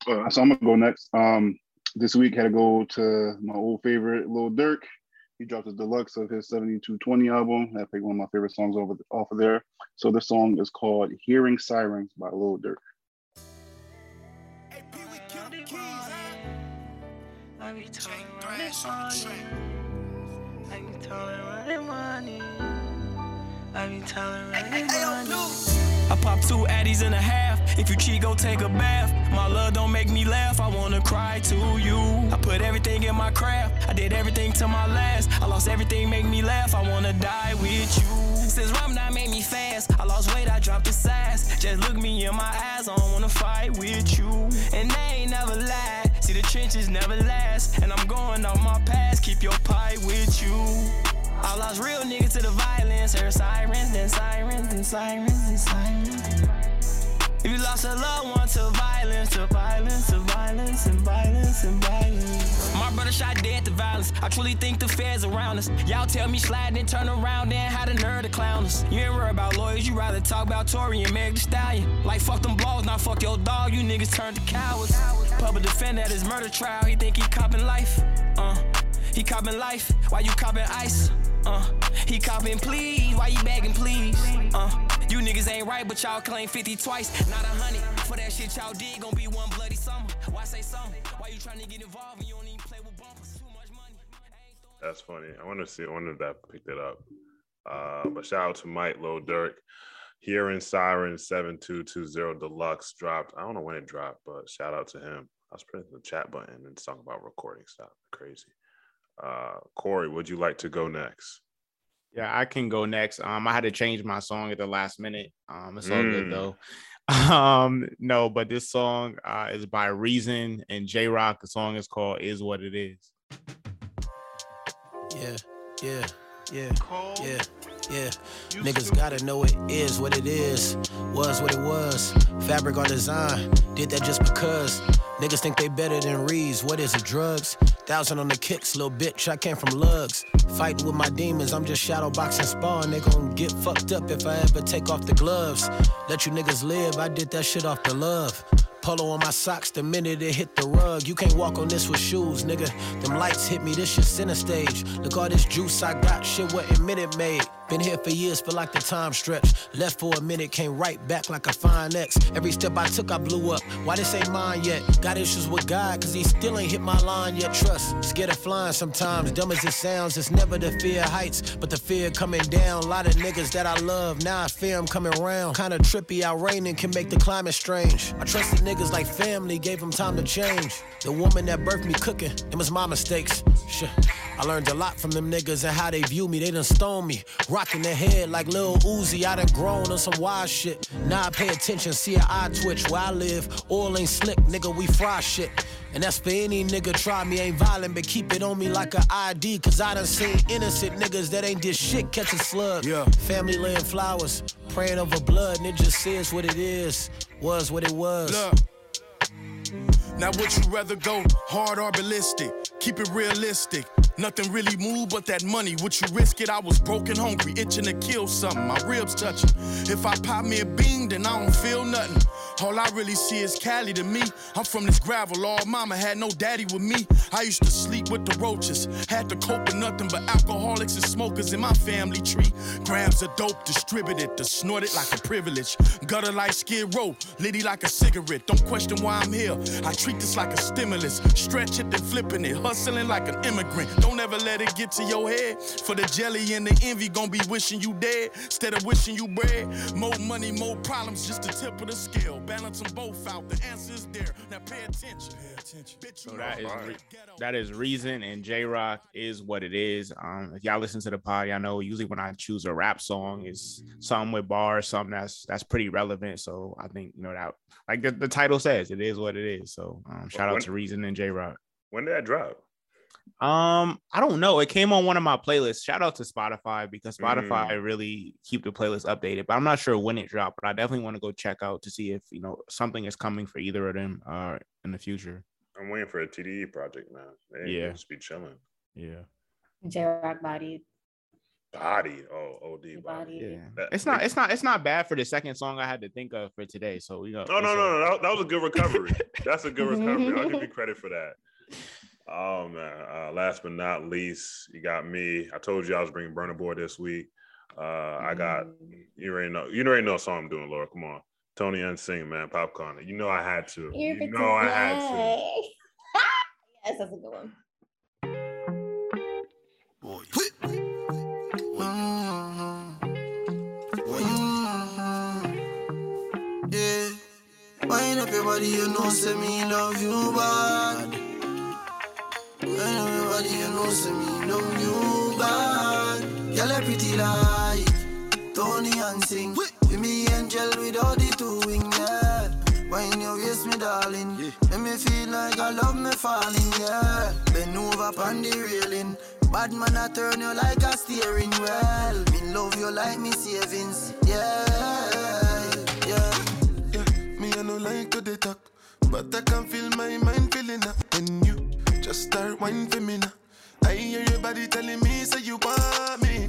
Uh, so I'm gonna go next. Um, this week had to go to my old favorite, Lil Durk. He dropped the deluxe of his 7220 album. I picked one of my favorite songs over off of there. So this song is called "Hearing Sirens" by Lil Durk. I be talking running money. I be talking running money. I be telling running money. I pop two addies and a half. If you cheat, go take a bath. My love don't make me laugh. I wanna cry to you. I put everything in my craft. I did everything to my last. I lost everything, make me laugh. I wanna die with you. Since Ramadan made me fast, I lost weight, I dropped the size. Just look me in my eyes, I don't wanna fight with you. And they ain't never lied. See, the trenches never last. And I'm going off my past, keep your pie with you. I lost real niggas to the violence. Heard sirens, then sirens, then sirens, then sirens. If you lost a loved one to violence, to violence, to violence, and violence, and violence. My brother shot dead to violence. I truly think the feds around us. Y'all tell me slide and turn around, then had a nerve to clown us. You ain't worry about lawyers, you rather talk about Tory and Meg the Stallion. Like fuck them blows, now fuck your dog, you niggas turn to cowards. Public defender at his murder trial, he think he copping life. Uh, he copping life, why you copping ice? Uh, he copping please, why you begging please? Uh, you niggas ain't right, but y'all claim 50 twice, not a hundred. For that shit y'all did, gon' be one bloody summer. Why say something? Why you trying to get involved when you don't even play with bumpers? Too much money. That's funny. I want to see. I wonder if that picked it up. Uh, but shout out to Mike Low Dirk. Here in Siren 7220 Deluxe dropped. I don't know when it dropped, but shout out to him. I was pressing the chat button and talking about recording stuff. Crazy. Uh, Corey, would you like to go next? Yeah, I can go next. Um, I had to change my song at the last minute. Um, it's all Mm. good though. Um, no, but this song uh is by Reason and Jay Rock. The song is called Is What It Is. Yeah, yeah, yeah, yeah, yeah. Niggas gotta know it is what it is, was what it was. Fabric or design, did that just because. Niggas think they better than Reeves. What is it, drugs? Thousand on the kicks, little bitch. I came from lugs. Fighting with my demons, I'm just shadow boxing spawn. They gon' get fucked up if I ever take off the gloves. Let you niggas live, I did that shit off the love. Polo on my socks the minute it hit the rug. You can't walk on this with shoes, nigga. Them lights hit me, this shit center stage. Look all this juice I got, shit what a minute made. Been here for years, feel like the time stretch. Left for a minute, came right back like a fine X. Every step I took, I blew up. Why this ain't mine yet? Got issues with God, cause he still ain't hit my line yet. Trust, scared of flying sometimes. Dumb as it sounds, it's never the fear of heights, but the fear coming down. A lot of niggas that I love, now I fear I'm coming round. Kinda trippy, out raining can make the climate strange. I trusted niggas like family, gave them time to change. The woman that birthed me cooking, it was my mistakes. Shit. I learned a lot from them niggas and how they view me. They done stone me, rocking their head like Lil Uzi. I done grown on some wild shit. Now I pay attention, see a eye twitch where I live. Oil ain't slick, nigga, we fry shit. And that's for any nigga try me, ain't violent, but keep it on me like an ID. Cause I done seen innocent niggas that ain't did shit catch a slug. Yeah. Family laying flowers, praying over blood, and it just says what it is, was what it was. Look. Now would you rather go hard or ballistic? Keep it realistic. Nothing really moved but that money. Would you risk it? I was broken, hungry, itching to kill something. My ribs touching. If I pop me a bean, then I don't feel nothing. All I really see is Cali to me. I'm from this gravel. All mama had no daddy with me. I used to sleep with the roaches. Had to cope with nothing but alcoholics and smokers in my family tree. Grams of dope distributed to snort it like a privilege. Gutter like skid row, litty like a cigarette. Don't question why I'm here. I treat this like a stimulus. Stretch it, then flipping it. Hustling like an immigrant. Don't ever let it get to your head. For the jelly and the envy, gon' be wishing you dead. Instead of wishing you bread. More money, more problems, just the tip of the scale balance them both out. The answer is there. Now pay attention. Pay attention. So that is re- that is reason, and Jay Rock is what it is. Um, if y'all listen to the pod, y'all know usually when I choose a rap song, it's something with bars, something that's that's pretty relevant. So I think you know that, like the, the title says, it is what it is. So um, shout out to Reason and Jay Rock. When did that drop? Um, I don't know. It came on one of my playlists. Shout out to Spotify because Spotify mm. really keep the playlist updated. But I'm not sure when it dropped. But I definitely want to go check out to see if you know something is coming for either of them uh in the future. I'm waiting for a TDE project now. They yeah, just be chilling. Yeah. Jay Rock body. Body, oh, OD body. Yeah, that, it's not, it's not, it's not bad for the second song I had to think of for today. So you know, no, no, no, no, that, that was a good recovery. That's a good recovery. I'll give you credit for that. Oh man! Uh, last but not least, you got me. I told you I was bringing Burna Boy this week. Uh, I got mm. you already know. You already know what song I'm doing, Laura. Come on, Toni-Ann Singh, man, popcorn. You know I had to. You're you know I had to. yes, that's a good one. Boy. Yeah, wind up your body, you know, say me love you bad. Everybody you know see me know you bad. Girl a pretty like Toni-Ann Singh. With me angel with all the two wing yeah. When you waist me darling. Yeah. Make me feel like I love me falling yeah. Bend over on the railing. Bad man I turn you like a steering wheel. Me love you like me savings yeah Yeah, yeah. Me I no like to the talk But I can feel whining for me now. I hear your body telling me, say you want me.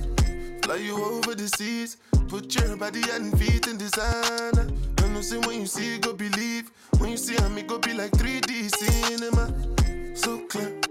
Fly you over the seas, put your body and feet in designer. I know say when you see, go believe. When you see I'm me, go be like 3D cinema. So clear,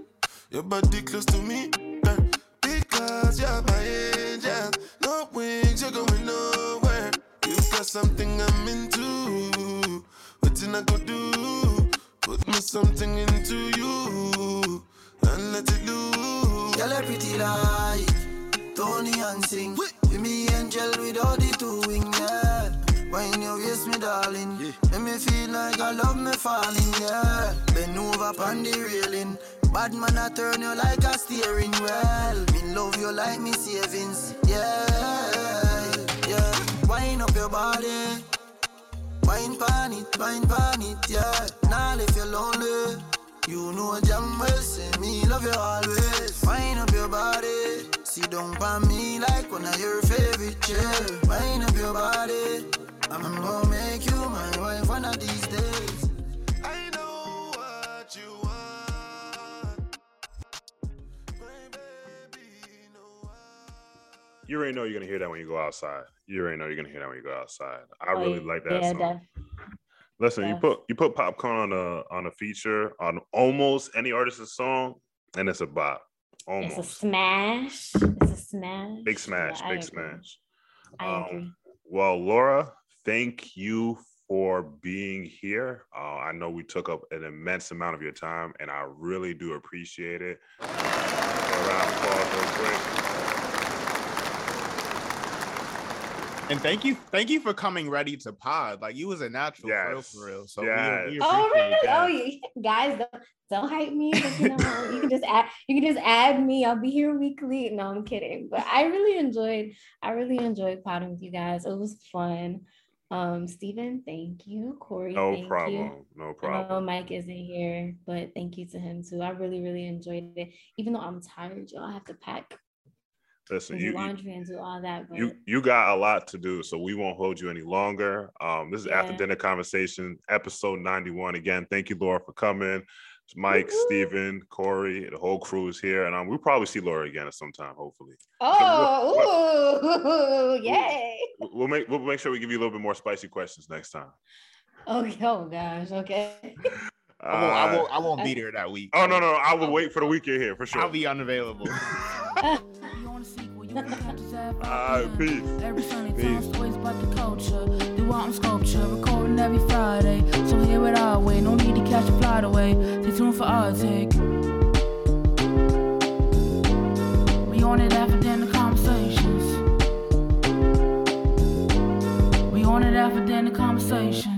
your body close to me, girl. Because you're my angel. No wings, you're going nowhere. You got something I'm into. What I go do? Put me something into you and let it loose. Girl, a pretty like Toni-Ann Singh. With me angel with all the two wing, yeah. When you waist me, darling, yeah. make me feel like I love me falling, yeah. Bend over on the railing. Bad man, I turn you like a steering wheel. Me love you like me savings, yeah, yeah. Wind up your body. Wine pan it, wine pan it, yeah. Now if you're lonely, you know damn well say me love you always. Wine up your body, sit down on me like one of your favorite chair. Wine up your body, I'm gonna make you my wife one of these days. I know what you want. You already know you're gonna hear that when you go outside you already know you're gonna hear that when you go outside. I oh, really like that yeah, song. Listen, yeah. you put you put popcorn on a on a feature on almost any artist's song, and it's a bop. Almost. It's a smash. It's a smash. Big smash. Yeah, big smash. Um. Well, Laura, thank you for being here. Uh, I know we took up an immense amount of your time, and I really do appreciate it. And thank you, thank you for coming ready to pod. Like you was a natural yes. for real, for real. So yes. we, we oh, really? oh, yeah. guys, don't, don't hype me. you, know, you can just add, you can just add me. I'll be here weekly. No, I'm kidding. But I really enjoyed, I really enjoyed podding with you guys. It was fun. Um, Stephen, thank you. Corey, no thank problem. you. No I problem. know Mike isn't here, but thank you to him too. I really, really enjoyed it. Even though I'm tired, y'all I have to pack Listen, and do you, you and do all that. But you you got a lot to do, so we won't hold you any longer. Um, this is after dinner conversation, episode ninety one. Again, thank you, Laura, for coming. It's Mike, Woo-hoo. Steven, Corey, the whole crew is here, and um, we'll probably see Laura again at some time, hopefully. oh, ooh, yay. We'll- We'll make we'll make sure we give you a little bit more spicy questions next time. Okay. Oh gosh. Okay. I won't, I Uh, won't, I won't be there that week. Oh no, no, I will wait for the weekend here for sure. I'll be unavailable. Uh, peace. Every Sunday, telling stories about the culture. Do and sculpture, recording every Friday. So hear it our way, no need to catch a flight away. Stay tuned for our take. We on it after dinner conversations. We on it after dinner conversations.